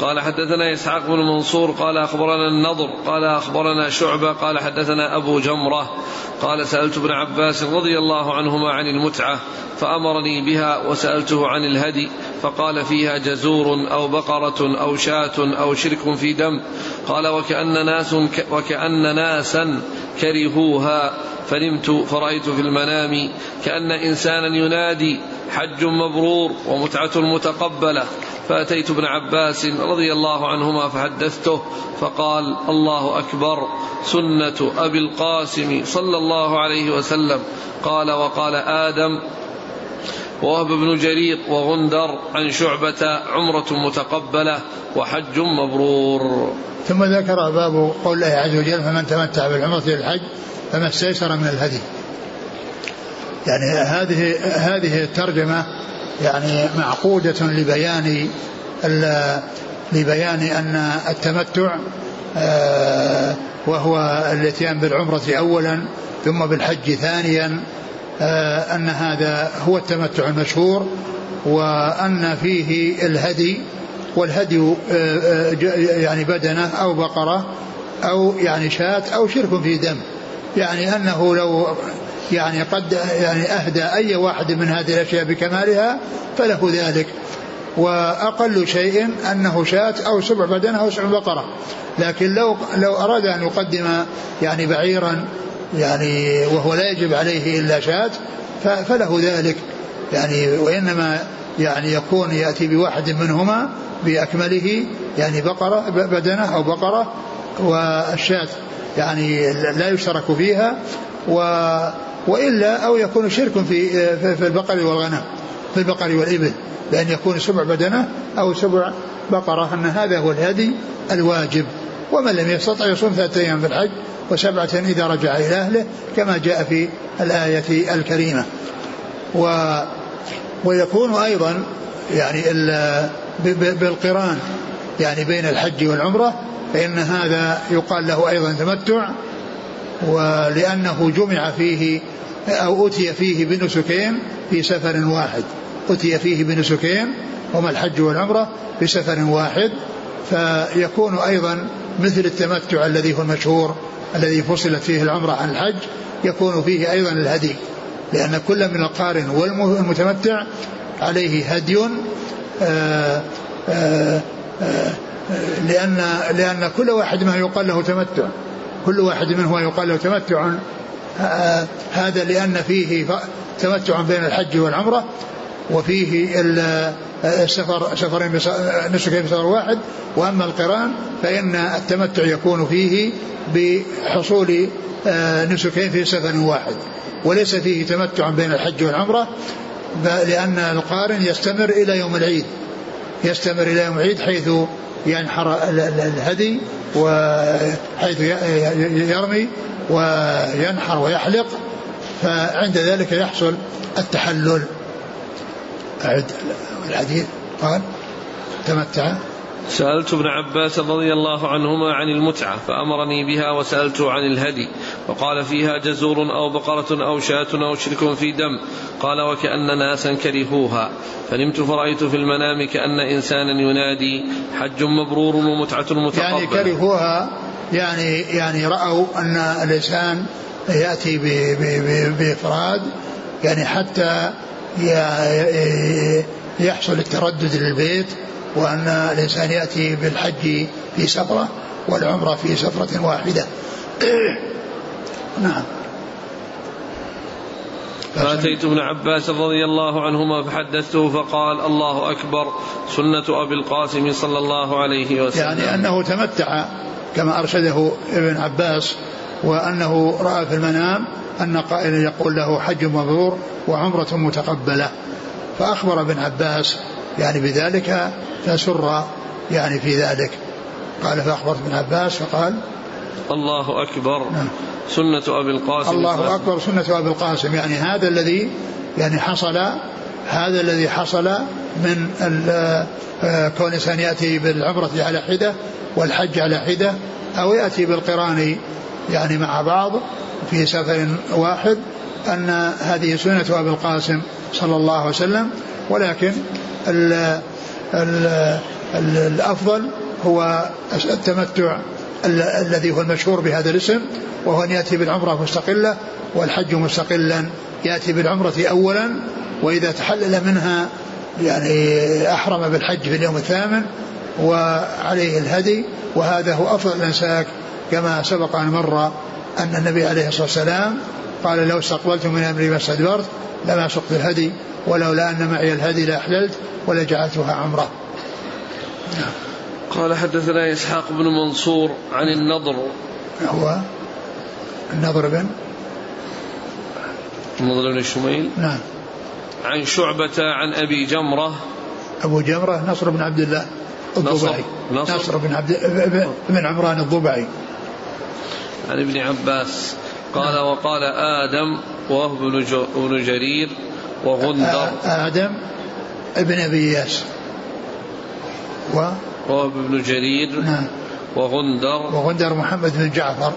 قال حدثنا إسحاق بن منصور قال أخبرنا النضر قال أخبرنا شعبة قال حدثنا أبو جمرة قال سألت ابن عباس رضي الله عنهما عن المتعة فأمرني بها وسألته عن الهدي فقال فيها جزور أو بقرة أو شاة أو شرك في دم قال وكأن ناس وكأن ناسا كرهوها فنمت فرأيت في المنام كأن إنسانا ينادي حج مبرور ومتعة متقبلة. فأتيت ابن عباس رضي الله عنهما فحدثته فقال الله أكبر سنة أبي القاسم صلى الله عليه وسلم. قال وقال آدم ووهب بن جرير وغندر عن شعبة عمرة متقبلة وحج مبرور. ثم ذكر باب قول الله عز وجل فمن تمتع بالعمرة إلى الحج فما استيسر من الهدي. يعني هذه هذه الترجمة يعني معقودة لبيان لبيان أن التمتع آه، وهو الاتيان بالعمرة أولا ثم بالحج ثانيا آه، أن هذا هو التمتع المشهور وأن فيه الهدي والهدي آه، يعني بدنة أو بقرة أو يعني شاة أو شرك في دم. يعني أنه لو يعني قد يعني أهدى أي واحد من هذه الأشياء بكمالها فله ذلك. وأقل شيء أنه شاة أو سبع بدنة أو سبع بقرة. لكن لو لو أراد أن يقدم يعني بعيرا يعني وهو لا يجب عليه إلا شاة فله ذلك. يعني وإنما يعني يكون يأتي بواحد منهما بأكمله يعني بقرة بدنة أو بقرة والشاة يعني لا يشترك فيها. و وإلا أو يكون شرك في في البقر والغنم في البقر والإبل بأن يكون سبع بدنة أو سبع بقرة أن هذا هو الهدي الواجب. ومن لم يستطع يصوم ثلاثة أيام في الحج وسبعة إذا رجع إلى أهله كما جاء في الآية الكريمة. و ويكون أيضا يعني بالقران يعني بين الحج والعمرة فإن هذا يقال له أيضا تمتع ولأنه جمع فيه أو أتي فيه بنسكين في سفر واحد. أتي فيه بنسكين هما الحج والعمرة في سفر واحد. فيكون أيضا مثل التمتع الذي هو المشهور الذي فصلت فيه العمرة عن الحج يكون فيه أيضا الهدي. لأن كل من القارن والمتمتع عليه هدي آآ آه، آآ آه، آآ آه، لأن لأن كل واحد منه يقال له تمتع. كل واحد منه يقال له تمتع. هذا لأن فيه تمتع بين الحج والعمرة وفيه السفر سفرين نسكين بسفر واحد. وأما القرآن فإن التمتع يكون فيه بحصول آه، نسكين في سفر واحد. وليس فيه تمتع بين الحج والعمرة لأن القارن يستمر إلى يوم العيد. يستمر إلى يوم العيد حيث ينحر الهدي وحيث يرمي وينحر ويحلق فعند ذلك يحصل التحلل. أعد الحديث. قال تمتع. سألت ابن عباس رضي الله عنهما عن المتعة فأمرني بها وسألته عن الهدي وقال فيها جزور أو بقرة أو شاة أو شرك في دم قال وكأن ناسا كرهوها فنمت فرأيت في المنام كأن إنسانا ينادي حج مبرور ومتعة متقبلة. يعني كرهوها يعني يعني رأوا أن الإنسان يأتي بإفراد يعني حتى يحصل التردد للبيت وأن الإنسان يأتي بالحج في سفرة والعمرة في سفرة واحدة. نعم. فأتيت ابن عباس رضي الله عنهما فحدثته فقال الله أكبر سنة أبي القاسم صلى الله عليه وسلم. يعني أنه تمتع كما أرشده ابن عباس وأنه رأى في المنام أن قائلا يقول له حج مبرور وعمرة متقبلة. فأخبر ابن عباس يعني بذلك فسر يعني في ذلك. قال فأخبرت ابن عباس فقال الله أكبر. نعم. سنة أبي القاسم. الله أكبر سنة أبي القاسم. يعني هذا الذي يعني حصل هذا الذي حصل من آه، كون الإنسان يأتي بالعمرة على حدة والحج على حدة أو يأتي بالقران يعني مع بعض في سفر واحد أن هذه سنة أبي القاسم صلى الله عليه وسلم ولكن ال ال ال الأفضل هو التمتع الذي هو المشهور بهذا الاسم وهو أن يأتي بالعمرة مستقلة والحج مستقلا. يأتي بالعمرة أولا وإذا تحلل منها يعني أحرم بالحج في اليوم الثامن وعليه الهدي. وهذا هو أفضل الأنساك كما سبق أن مر أن النبي عليه الصلاة والسلام قال لو استقبلت من أمري ما استدبرت لما سقت الهدي ولولا أن معي الهدي لأحللت ولجعلتها عمرة. نعم. قال حدثنا إسحاق بن منصور عن النضر. هو النضر بن؟ النضر بن شميل. نعم. عن شعبة عن أبي جمرة. أبو جمرة نصر بن عبد الله الضبعي. نصر, نصر بن عبد بن عمران الضبعي. عن ابن عباس. قال. وقال آدم وهو ابن جرير وغندر. آدم ابن أبي إياس و؟ وهو ابن جرير نعم. وغندر. وغندر محمد بن جعفر.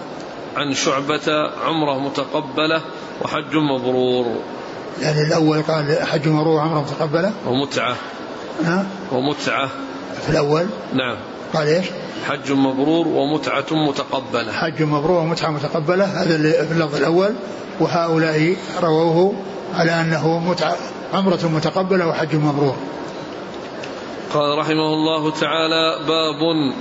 عن شعبة عمرة متقبلة وحج مبرور. يعني الأول قال حج مبرور وعمرة متقبلة؟ ومتعة. نعم. ومتعة. في الأول؟ نعم. قال إيش؟ حج مبرور ومتعة متقبلة. حج مبرور ومتعة متقبلة هذا اللي في اللفظ الأول. وهؤلاء رووه على أنه متعة عمرة متقبلة وحج مبرور. قال رحمه الله تعالى باب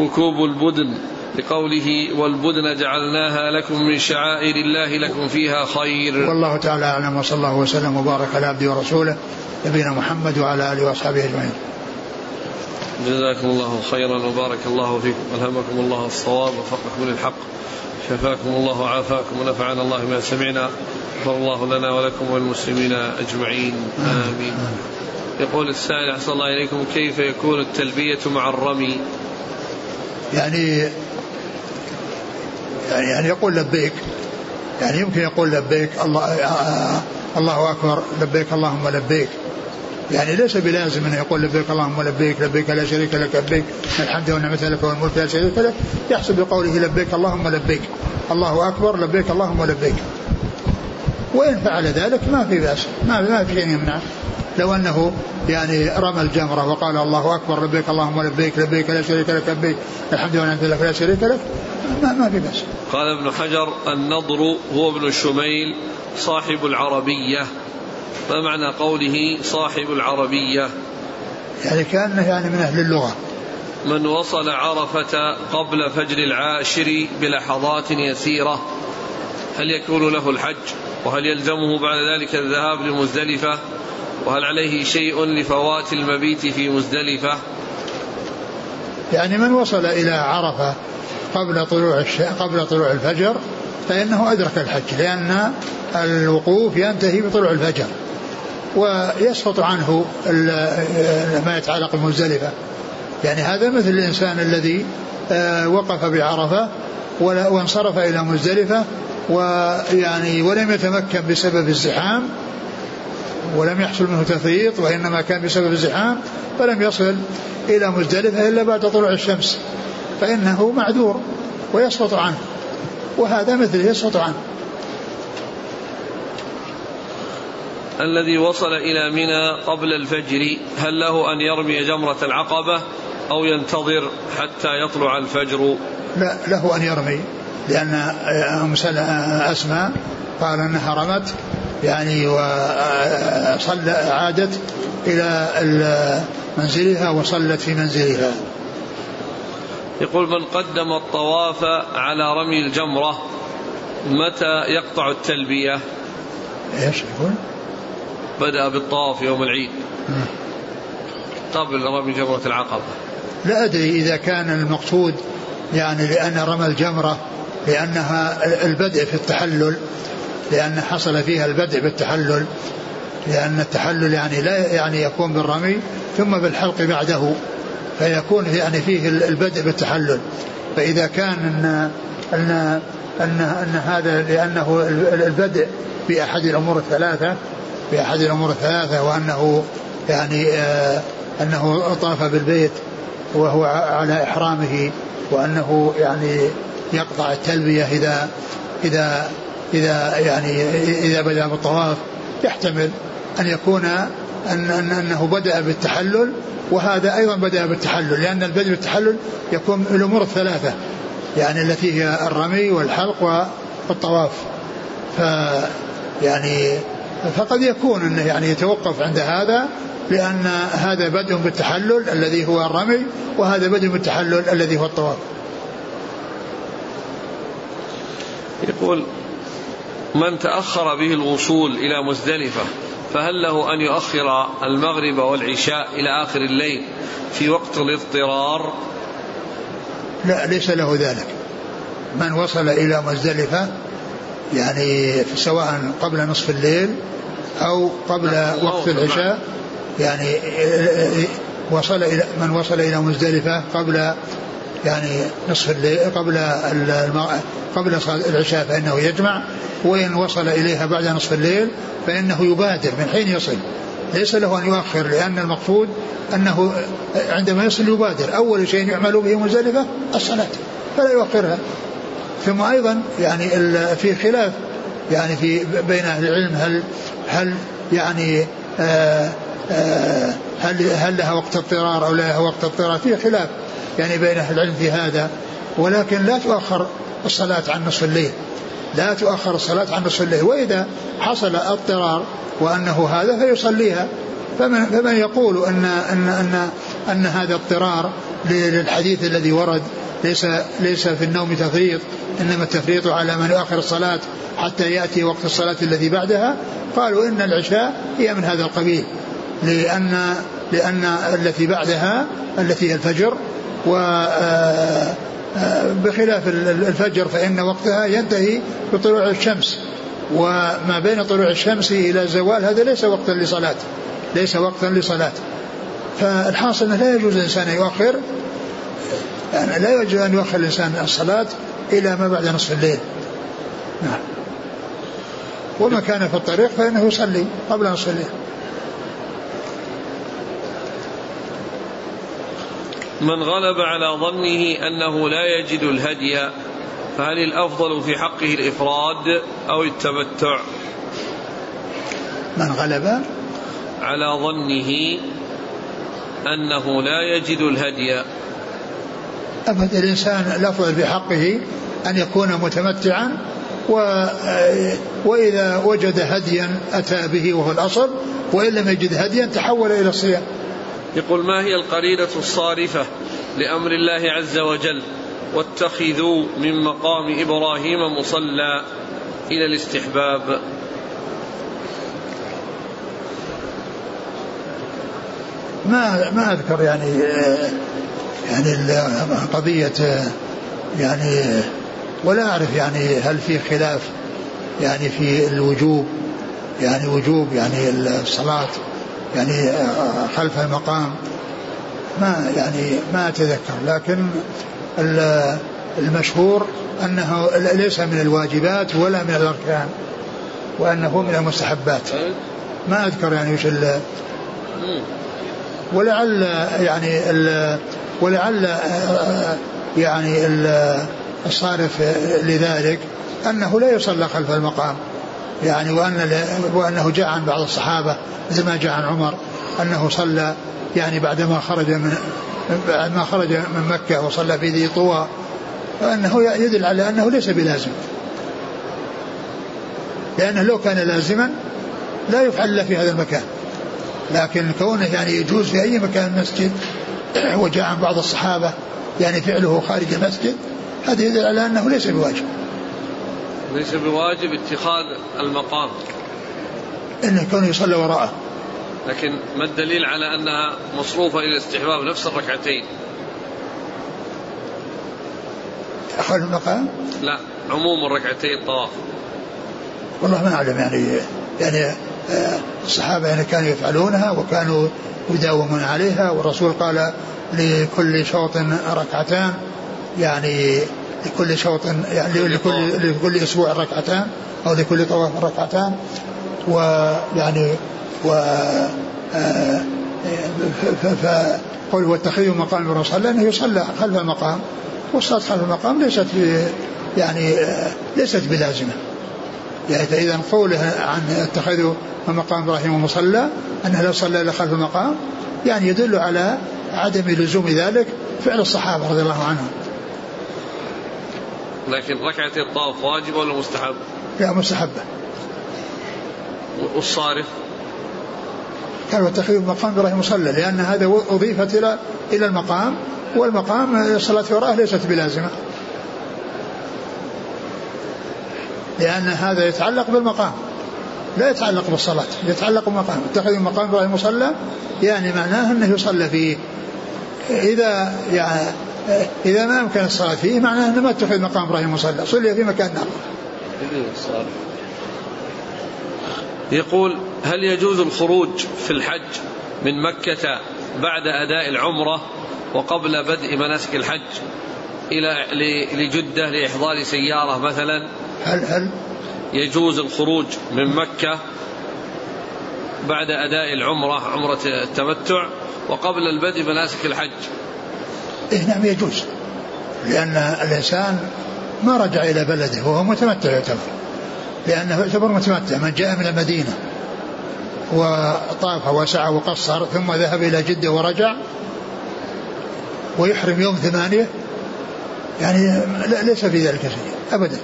ركوب البدن. لقوله والبدن جعلناها لكم من شعائر الله لكم فيها خير. والله تعالى أعلم وصلى الله وسلم وبارك على عبده ورسوله نبينا محمد وعلى آله وأصحابه أجمعين. جزاكم الله خيرا وبارك الله فيكم. ألهمكم الله الصواب وفقكم للحق. شفاكم الله وعافاكم ونفعنا الله ما سمعنا. غفر الله لنا ولكم وللمسلمين أجمعين. آمين. يقول السائل أحسن الله إليكم. كيف يكون التلبية مع الرمي؟ يعني يعني يعني يقول لبيك. يعني يمكن يقول لبيك الله الله أكبر لبيك اللهم لبيك. يعني ليس بلازم انه يقول لبيك اللهم لبيك لبيك لا شريك لك لبيك الحمد والنعمة لك والملك لا شريك لك يحسب بقوله لبيك اللهم لبيك. الله أكبر لبيك اللهم لبيك وإن فعل ذلك ما في بأس ما ما في شيء يمنع. لو أنه يعني رمى الجمرة وقال الله أكبر لبيك اللهم لبيك لبيك لا شريك لك لبيك الحمد والنعمة لك لا شريك لك ما, ما في بأس. قال ابن حجر النضر هو ابن شميل صاحب العربية. ما معنى قوله صاحب العربية؟ يعني كأنه يعني من أهل اللغة. من وصل عرفة قبل فجر العاشر بلحظات يسيرة. هل يكون له الحج؟ وهل يلزمه بعد ذلك الذهاب لمزدلفة؟ وهل عليه شيء لفوات المبيت في مزدلفة؟ يعني من وصل إلى عرفة قبل طلوع الش... قبل طلوع الفجر فإنه أدرك الحج لأن الوقوف ينتهي بطلوع الفجر. ويسقط عنه ما يتعلق بمزدلفة يعني هذا مثل الإنسان الذي آه، وقف بعرفة وانصرف إلى مزدلفة ويعني ولم يتمكن بسبب الزحام ولم يحصل منه تفريط وإنما كان بسبب الزحام فلم يصل إلى مزدلفة إلا بعد طلوع الشمس. فإنه معذور ويسقط عنه. وهذا مثله يسقط عنه. الذي وصل إلى منى قبل الفجر هل له أن يرمي جمرة العقبة أو ينتظر حتى يطلع الفجر؟ لا له أن يرمي لأن أم أسماء قال أنها رمت يعني وصل عادت إلى منزلها وصلت في منزلها. يقول من قدم الطواف على رمي الجمرة متى يقطع التلبية؟ إيش يقول؟ بدأ بالطواف يوم العيد. قبل رمي جمرة العقبة. لا أدري إذا كان المقصود يعني لأن رمى الجمرة لأنها البدء في التحلل لأن حصل فيها البدء بالتحلل لأن التحلل يعني لا يعني يكون بالرمي ثم بالحلق بعده فيكون يعني فيه البدء بالتحلل. فإذا كان أن أن أن, أن هذا لأنه البدء بأحد الأمور الثلاثة بأحد الأمور الثلاثة وأنه يعني آه أنه طاف بالبيت وهو على إحرامه وأنه يعني يقطع التلبية إذا إذا إذا يعني إذا بدأ بالطواف. يحتمل أن يكون أن أن أنه بدأ بالتحلل وهذا أيضا بدأ بالتحلل لأن البدء بالتحلل يكون الأمور الثلاثة يعني التي هي الرمي والحلق والطواف. ف يعني فقد يكون أنه يعني يتوقف عند هذا لأن هذا بدء بالتحلل الذي هو الرمي وهذا بدء بالتحلل الذي هو الطواف. يقول من تأخر به الوصول إلى مزدلفة فهل له أن يؤخر المغرب والعشاء إلى آخر الليل في وقت الاضطرار لا ليس له ذلك من وصل إلى مزدلفة يعني سواء قبل نصف الليل أو قبل وقت العشاء. يعني وصل إلى من وصل إلى مزدلفة قبل يعني نصف الليل قبل قبل العشاء فإنه يجمع وإن وصل إليها بعد نصف الليل فإنه يبادر من حين يصل. ليس له أن يؤخر لأن المقصود أنه عندما يصل يبادر. أول شيء يعمل به مزدلفة الصلاة فلا يؤخرها. ثم أيضا يعني في خلاف يعني في بين أهل العلم هل هل يعني آآ آآ هل هل لها وقت اضطرار أو لا لها وقت اضطرار؟ في خلاف يعني بين أهل العلم في هذا ولكن لا تؤخر الصلاة عن نصف الليل. لا تؤخر الصلاة عن نصف الليل. وإذا حصل اضطرار وأنه هذا فيصليها. فمن, فمن يقول أن, أن, أن, أن هذا اضطرار للحديث الذي ورد ليس ليس في النوم تفريط إنما التفريط على من يؤخر الصلاة حتى يأتي وقت الصلاة الذي بعدها. قالوا إن العشاء هي من هذا القبيل لأن لأن التي بعدها التي هي الفجر و آه، آه، بخلاف الفجر فإن وقتها ينتهي بطلوع الشمس. وما بين طلوع الشمس إلى الزوال هذا ليس وقتا لصلاة ليس وقتا لصلاة. فالحاصل أنه لا يجوز الإنسان أن يؤخر يعني لا يجوز أن يؤخر الإنسان الصلاة إلى ما بعد نصف الليل. نعم. وما كان في الطريق فإنه يصلي قبل نصف الليل. من غلب على ظنه أنه لا يجد الهدي فهل الأفضل في حقه الإفراد أو التمتع؟ من غلب على ظنه أنه لا يجد الهدي. أبدا الإنسان الأفضل في حقه أن يكون متمتعا و وإذا وجد هديا أتى به وهو الأصل وإن لم يجد هديا تحول إلى الصيام. يقول ما هي القرينة الصارفة لأمر الله عز وجل؟ واتخذوا من مقام إبراهيم مصلى. إلى الاستحباب. ما ما أذكر يعني يعني قضية يعني ولا أعرف يعني هل في خلاف يعني في الوجوب يعني وجوب يعني الصلاة يعني خلف المقام. ما يعني ما أتذكر لكن المشهور أنه ليس من الواجبات ولا من الأركان وأنه من المستحبات. ما أذكر يعني وش ولعل يعني ولعل يعني الصارف لذلك أنه لا يصلى خلف المقام. يعني وأن وأنه جاء عن بعض الصحابة مثل ما جاء عن عمر أنه صلى يعني بعدما خرج من بعد ما خرج من مكة وصلى في ذي طوى. فأنه يدل على أنه ليس بلازم. لأنه لو كان لازما لا يفعل إلا في هذا المكان. لكن كونه يعني يجوز في أي مكان مسجد وجاء عن بعض الصحابة يعني فعله خارج المسجد هذا يدل على أنه ليس بواجب ليس بواجب اتخاذ المقام انه كونه يصلى وراءه لكن ما الدليل على أنها مصروفة إلى استحباب نفس الركعتين؟ خلف المقام؟ لا عموم الركعتين الطواف والله ما أعلم يعني يعني الصحابة يعني كانوا يفعلونها وكانوا يداومون عليها والرسول قال لكل شوط ركعتان يعني لكل شوط يعني لكل لكل أسبوع ركعتان أو لكل طواف ركعتان. ويعني و آه، فقل واتخذوا مقام الرسول انه يصلى خلف المقام. والصلاة خلف المقام ليست يعني آه، ليست بلازمة. يعني فاذا قوله عن اتخذوا مقام إبراهيم مصلى أنه لا صلى الا خلف المقام يعني يدل على عدم لزوم ذلك فعل الصحابة رضي الله عنهم. لكن ركعة الطواف واجب ولا مستحب؟ لا مستحبة. والصارف؟ كان واتخذوا مقام إبراهيم مصلى لأن هذا أضيفت إلى إلى المقام والمقام الصلاه وراءه ليست بلازمة. لأن هذا يتعلق بالمقام. لا يتعلق بالصلاة يتعلق بالمقام. اتخذوا مقام إبراهيم مصلى يعني معناه أنه يصلى فيه. إذا يعني إذا ما أمكن الصلاة فيه معناه أنه ما اتخذ مقام إبراهيم مصلى. صلي في مكان آخر. يقول هل يجوز الخروج في الحج من مكة بعد أداء العمرة وقبل بدء مناسك الحج إلى لجدة لإحضار سيارة مثلا؟ هل هل يجوز الخروج من مكة بعد أداء العمرة عمرة التمتع وقبل البدء مناسك الحج؟ إيه نعم يجوز. لأن الإنسان ما رجع إلى بلده وهو متمتع يعتبر. لأنه يعتبر متمتع. من جاء من المدينة وطاف وسعى وقصر ثم ذهب إلى جدة ورجع ويحرم يوم ثمانية يعني ليس في ذلك شيء أبدا.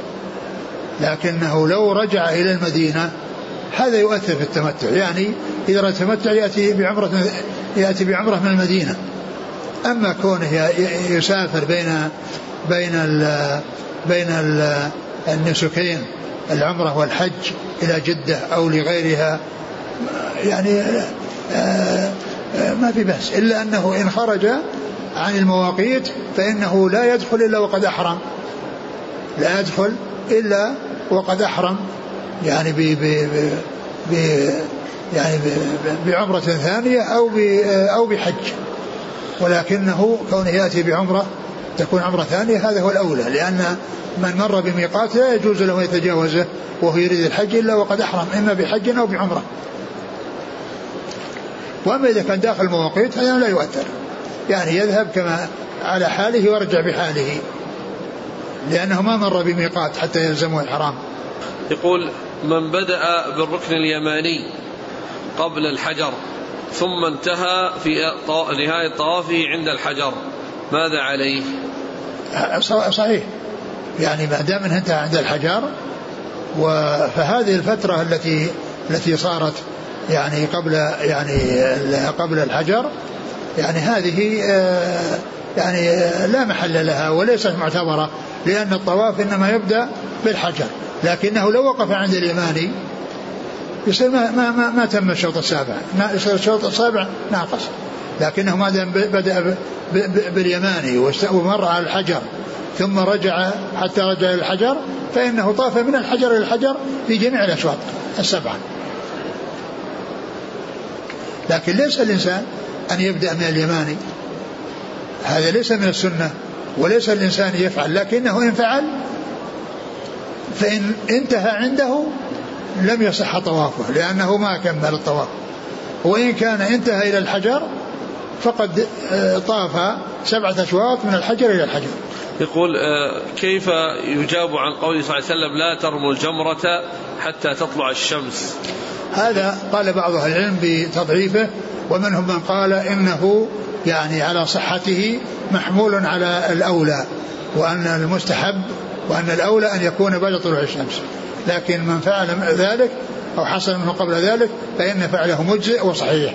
لكنه لو رجع إلى المدينة هذا يؤثر في التمتع. يعني إذا التمتع يأتي بعمرة يأتي بعمرة من المدينة. أما كونه يسافر بين بين ال بين ال النسكين العمرة والحج إلى جدة أو لغيرها يعني آه، ما في بأس. إلا أنه إن خرج عن المواقيت فإنه لا يدخل إلا وقد أحرم. لا يدخل إلا وقد أحرم يعني ب ب ب يعني بعمرة ثانية أو أو بحج. ولكنه كونه يأتي بعمرة تكون عمرة ثانية هذا هو الأولى لأن من مر بميقات لا يجوز له أن يتجاوزه وهو يريد الحج إلا وقد أحرم إما بحج أو بعمرة. وأما إذا كان داخل المواقيت فإنه لا يؤثر يعني يذهب كما على حاله ويرجع بحاله. لأنه ما مر بميقات حتى يلزمه الحرام. يقول من بدأ بالركن اليماني قبل الحجر ثم انتهى في نهاية طوافه عند الحجر ماذا عليه؟ صحيح. يعني ما دام انتهى عند الحجر فهذه الفترة التي التي صارت يعني قبل يعني قبل الحجر يعني هذه آه، يعني لا محل لها وليست معتبرة. لأن الطواف إنما يبدأ بالحجر لكنه لو وقف عند اليماني يصير ما, ما, ما, ما تم الشوط السابع يصير الشوط السابع ناقص. لكنه ما دام بدأ باليماني ومر على الحجر ثم رجع حتى رجع إلى الحجر فإنه طاف من الحجر إلى الحجر في جميع الأشواط السبعة. لكن ليس الإنسان أن يبدأ من اليماني هذا ليس من السنة. وليس الإنسان يفعل لكنه إن فعل فإن انتهى عنده لم يصح طوافه لأنه ما كمل الطواف. وإن كان انتهى إلى الحجر فقد آه، طاف سبعة أشواط من الحجر إلى الحجر. يقول آه، كيف يجاب عن قوله صلى الله عليه وسلم لا ترموا الجمرة حتى تطلع الشمس؟ هذا قال بعض أهل العلم بتضعيفه ومنهم من قال إنه يعني على صحته محمول على الأولى وأن المستحب وأن الأولى أن يكون بعد طلوع الشمس. لكن من فعل ذلك أو حصل منه قبل ذلك فإن فعله مجزئ وصحيح.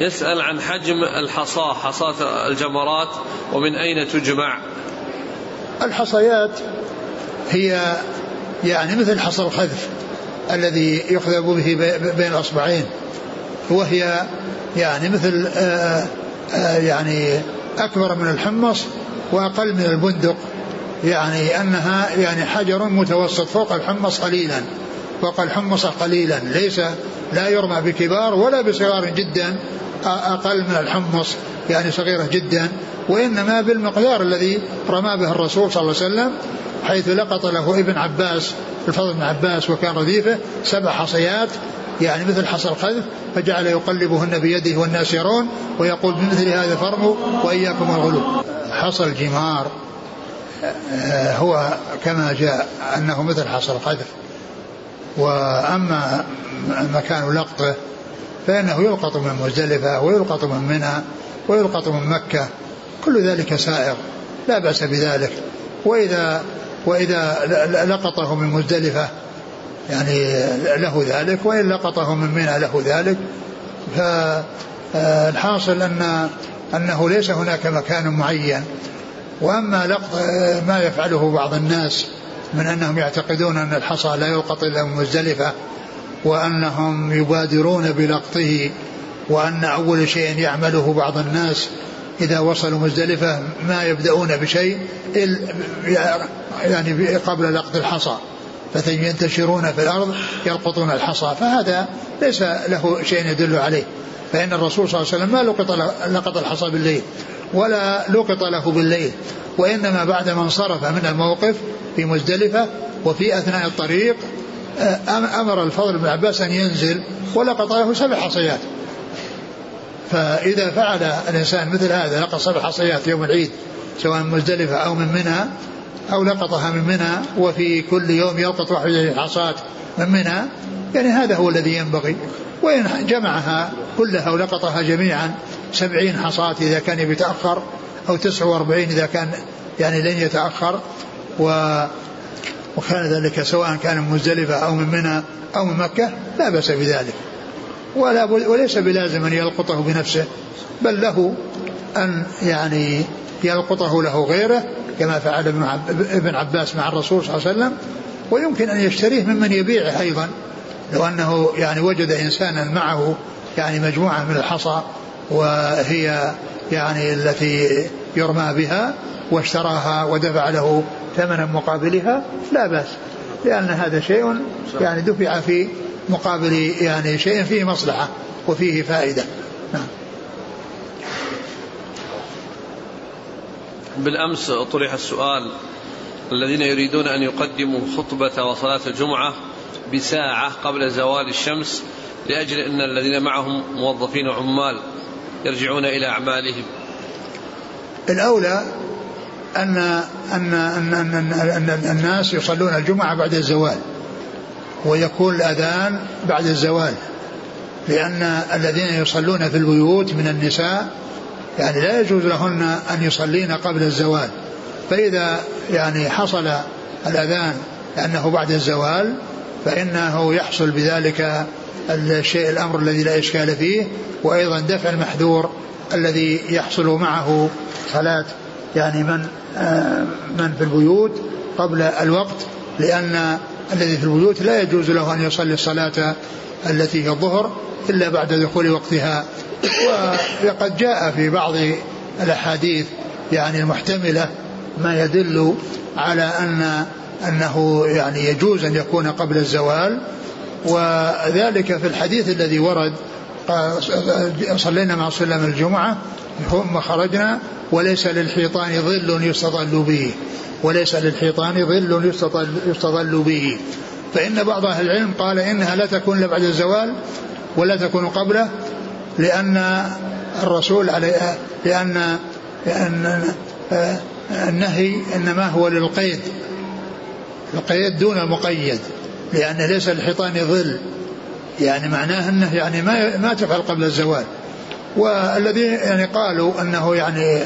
يسأل عن حجم الحصاة حصاة الجمرات ومن أين تجمع؟ الحصيات هي يعني مثل حصى الخذف الذي يخذب به بين الأصبعين. وهي يعني مثل آآ آآ يعني أكبر من الحمص وأقل من البندق. يعني أنها يعني حجر متوسط فوق الحمص قليلا فوق الحمص قليلا. ليس لا يرمى بكبار ولا بصغار جدا. أقل من الحمص يعني صغيرة جدا وإنما بالمقدار الذي رمى به الرسول صلى الله عليه وسلم حيث لقط له ابن عباس الفضل بن عباس وكان رديفه سبع حصيات يعني مثل حصى الخذف فجعل يقلبهن بيده والناس يرون ويقول بمثل هذا فرموا وإياكم الغلو حصى الجمار هو كما جاء أنه مثل حصى القذف وأما مكان لقطه فإنه يلقط من مزدلفة ويلقط من منى ويلقط من مكة. كل ذلك سائغ لا بأس بذلك. وإذا وإذا لقطه من مزدلفة يعني له ذلك وإن لقطه من منى له ذلك. فالحاصل أن أنه ليس هناك مكان معين. وأما لقط ما يفعله بعض الناس من أنهم يعتقدون أن الحصى لا يلقط إلا من مزدلفة وأنهم يبادرون بلقطه وأن أول شيء يعمله بعض الناس إذا وصلوا مزدلفة ما يبدأون بشيء يعني قبل لقط الحصى. فينتشرون في الأرض يلقطون الحصى فهذا ليس له شيء يدل عليه. فإن الرسول صلى الله عليه وسلم ما لقط لقط الحصى بالليل ولا لقط له بالليل وإنما بعد ما انصرف من الموقف في مزدلفة وفي أثناء الطريق أمر الفضل بن عباس أن ينزل ولقط له سبع حصيات. فإذا فعل الإنسان مثل هذا لقط سبع حصيات يوم العيد سواء مزدلفة أو من منى أو لقطها من منى وفي كل يوم يلقط واحد حصات من منى يعني هذا هو الذي ينبغي. وإن جمعها كلها ولقطها جميعا سبعين حصاة إذا كان يتأخر أو تسعة وأربعين إذا كان يعني لن يتأخر. و وكان ذلك سواء كان من مزدلفة أو من منى أو من مكة لا بأس بذلك. ولا وليس بلازم أن يلقطه بنفسه بل له أن يعني يلقطه له غيره كما فعل ابن عباس مع الرسول صلى الله عليه وسلم. ويمكن أن يشتريه ممن يبيعه أيضا لو أنه يعني وجد إنسانا معه يعني مجموعة من الحصى وهي يعني التي يرمى بها واشتراها ودفع له ثمنا مقابلها لا بأس لأن هذا شيء يعني دفع في مقابل يعني شيء فيه مصلحة وفيه فائدة. نعم. بالأمس طرح السؤال الذين يريدون أن يقدموا خطبة وصلاة الجمعة بساعة قبل زوال الشمس لأجل أن الذين معهم موظفين وعمال يرجعون إلى أعمالهم. الأولى أن أن أن أن, أن, أن الناس يصلون الجمعة بعد الزوال ويكون الأذان بعد الزوال لأن الذين يصلون في البيوت من النساء يعني لا يجوز لهن أن يصلين قبل الزوال. فإذا يعني حصل الأذان لأنه بعد الزوال فإنه يحصل بذلك الشيء الأمر الذي لا إشكال فيه وأيضا دفع المحذور الذي يحصل معه صلاة يعني من آه، من في البيوت قبل الوقت لأن الذي في البيوت لا يجوز له أن يصلي الصلاة التي هي الظهر إلا بعد دخول وقتها. وقد جاء في بعض الأحاديث يعني المحتملة ما يدل على أن أنه يعني يجوز أن يكون قبل الزوال وذلك في الحديث الذي ورد صلينا مع سلم الجمعة ثم خرجنا وليس للحيطان ظل يستظل به وليس للحيطان ظل يستظل, يستظل به. فإن بعض أهل العلم قال إنها لا تكون بعد الزوال ولا تكون قبله لأن الرسول عليه لأن لأن النهي إنما هو للقيد القيد دون المقيد. لأن ليس للحيطان ظل. يعني معناه أنه يعني ما ما تفعل قبل الزوال. والذين يعني قالوا أنه يعني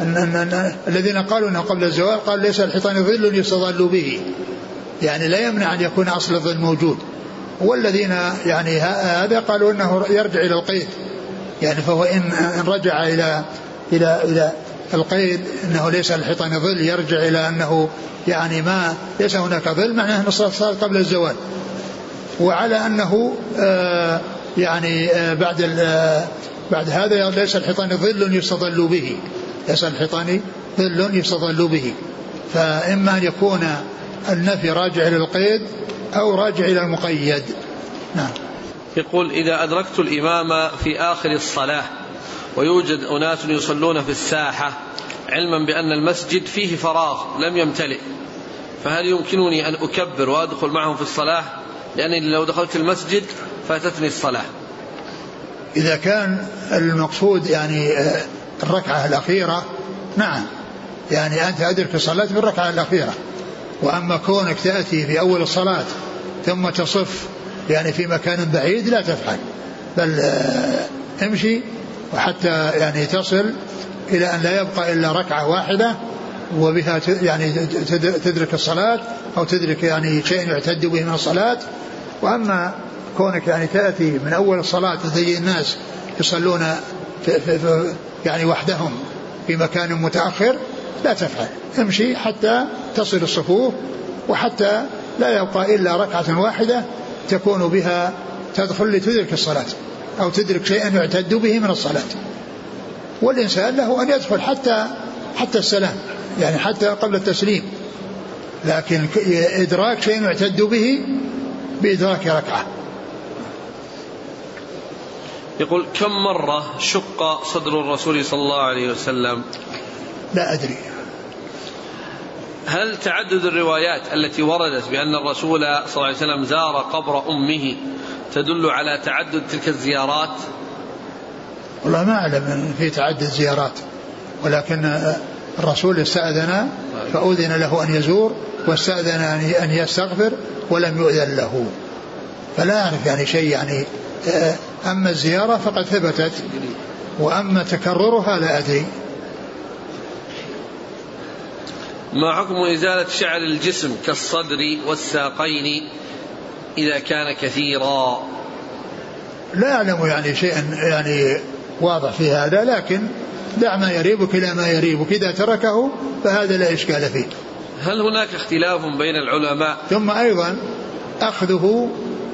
أن, أن, أن الذين قالوا أنه قبل الزوال قال ليس الحيطان ظل يستظل به. يعني لا يمنع أن يكون أصل الظل موجود. والذين يعني هذا قالوا أنه يرجع إلى القيد. يعني فهو إن, إن رجع إلى إلى إلى القيد إنه ليس الحيطان ظل يرجع إلى أنه يعني ما ليس هناك ظل معناه ان الصلاه صارت قبل الزوال. وعلى أنه آه يعني آه بعد آه بعد هذا ليس الحيطان ظل يستظل به. ليس الحيطان ظل يستظل به. فإما أن يكون النفي راجع إلى القيد أو راجع إلى المقيد. نعم. يقول إذا أدركت الإمام في آخر الصلاة ويوجد أناس يصلون في الساحة علما بأن المسجد فيه فراغ لم يمتلئ. فهل يمكنني أن أكبر وأدخل معهم في الصلاة؟ لأنني لو دخلت المسجد فاتتني الصلاة. إذا كان المقصود يعني آه، الركعة الأخيرة نعم. يعني أنت أدرك الصلاة في الركعة الأخيرة. وأما كونك تأتي في أول الصلاة ثم تصف يعني في مكان بعيد لا تفعل. بل آه، امشي وحتى يعني تصل إلى أن لا يبقى إلا ركعة واحدة وبها يعني تدرك الصلاة أو تدرك يعني شيء يعتد به من الصلاة. وأما كونك يعني تأتي من أول الصلاة زي الناس يصلون في في في يعني وحدهم في مكان متأخر لا تفعل. امشي حتى تصل الصفوف وحتى لا يبقى إلا ركعة واحدة تكون بها تدخل لتدرك الصلاة. أو تدرك شيئا يعتد به من الصلاة. والإنسان له أن يدخل حتى حتى السلام يعني حتى قبل التسليم. لكن إدراك شيء يعتد به بإدراك ركعة. يقول كم مرة شق صدر الرسول صلى الله عليه وسلم؟ لا أدري. هل تعدد الروايات التي وردت بأن الرسول صلى الله عليه وسلم زار قبر أمه؟ تدل على تعدد تلك الزيارات؟ والله ما أعلم أن في تعدد زيارات ولكن الرسول استأذن فأذن له أن يزور واستأذن أن يستغفر ولم يؤذن له. فلا أعرف يعني شيء يعني. أما الزيارة فقد ثبتت وأما تكررها لا أدري. ما حكم إزالة شعر الجسم كالصدر والساقين؟ إذا كان كثيرا. لا أعلم يعني شيئا يعني واضح في هذا لكن دع ما يريبك إلى ما يريبك. إذا تركه فهذا لا إشكال فيه. هل هناك اختلاف بين العلماء؟ ثم أيضا أخذه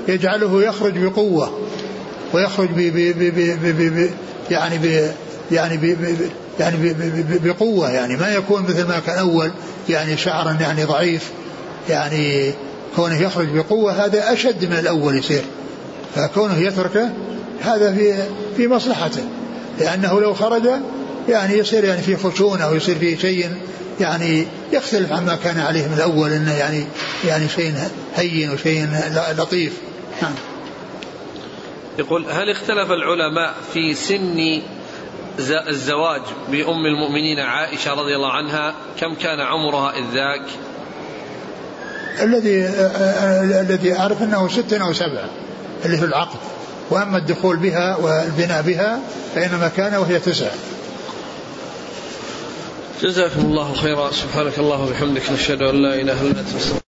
يجعله يخرج بقوة ويخرج ب ب ب ب ب ب يعني ب يعني ب ب يعني ب ب بقوة يعني. ما يكون مثل ما كان أول يعني شعرا يعني ضعيف يعني كونه يخرج بقوة هذا أشد من الأول يصير. فكونه يتركه هذا في في مصلحته. لأنه لو خرج يعني يصير يعني في خشونة أو يصير في شيء يعني يختلف عما كان عليه من الأول أنه يعني يعني شيء هين وشيء لطيف. نعم. يقول هل اختلف العلماء في سن الزواج بأم المؤمنين عائشة رضي الله عنها؟ كم كان عمرها إذ ذاك؟ الذي الذي أعرف أنه ست أو سبع اللي في العقد. وأما الدخول بها والبناء بها فإنما كان وهي تسع جزاكم الله خيرا. سبحانك الله وبحمدك نشهد أن لا إله إلا أنت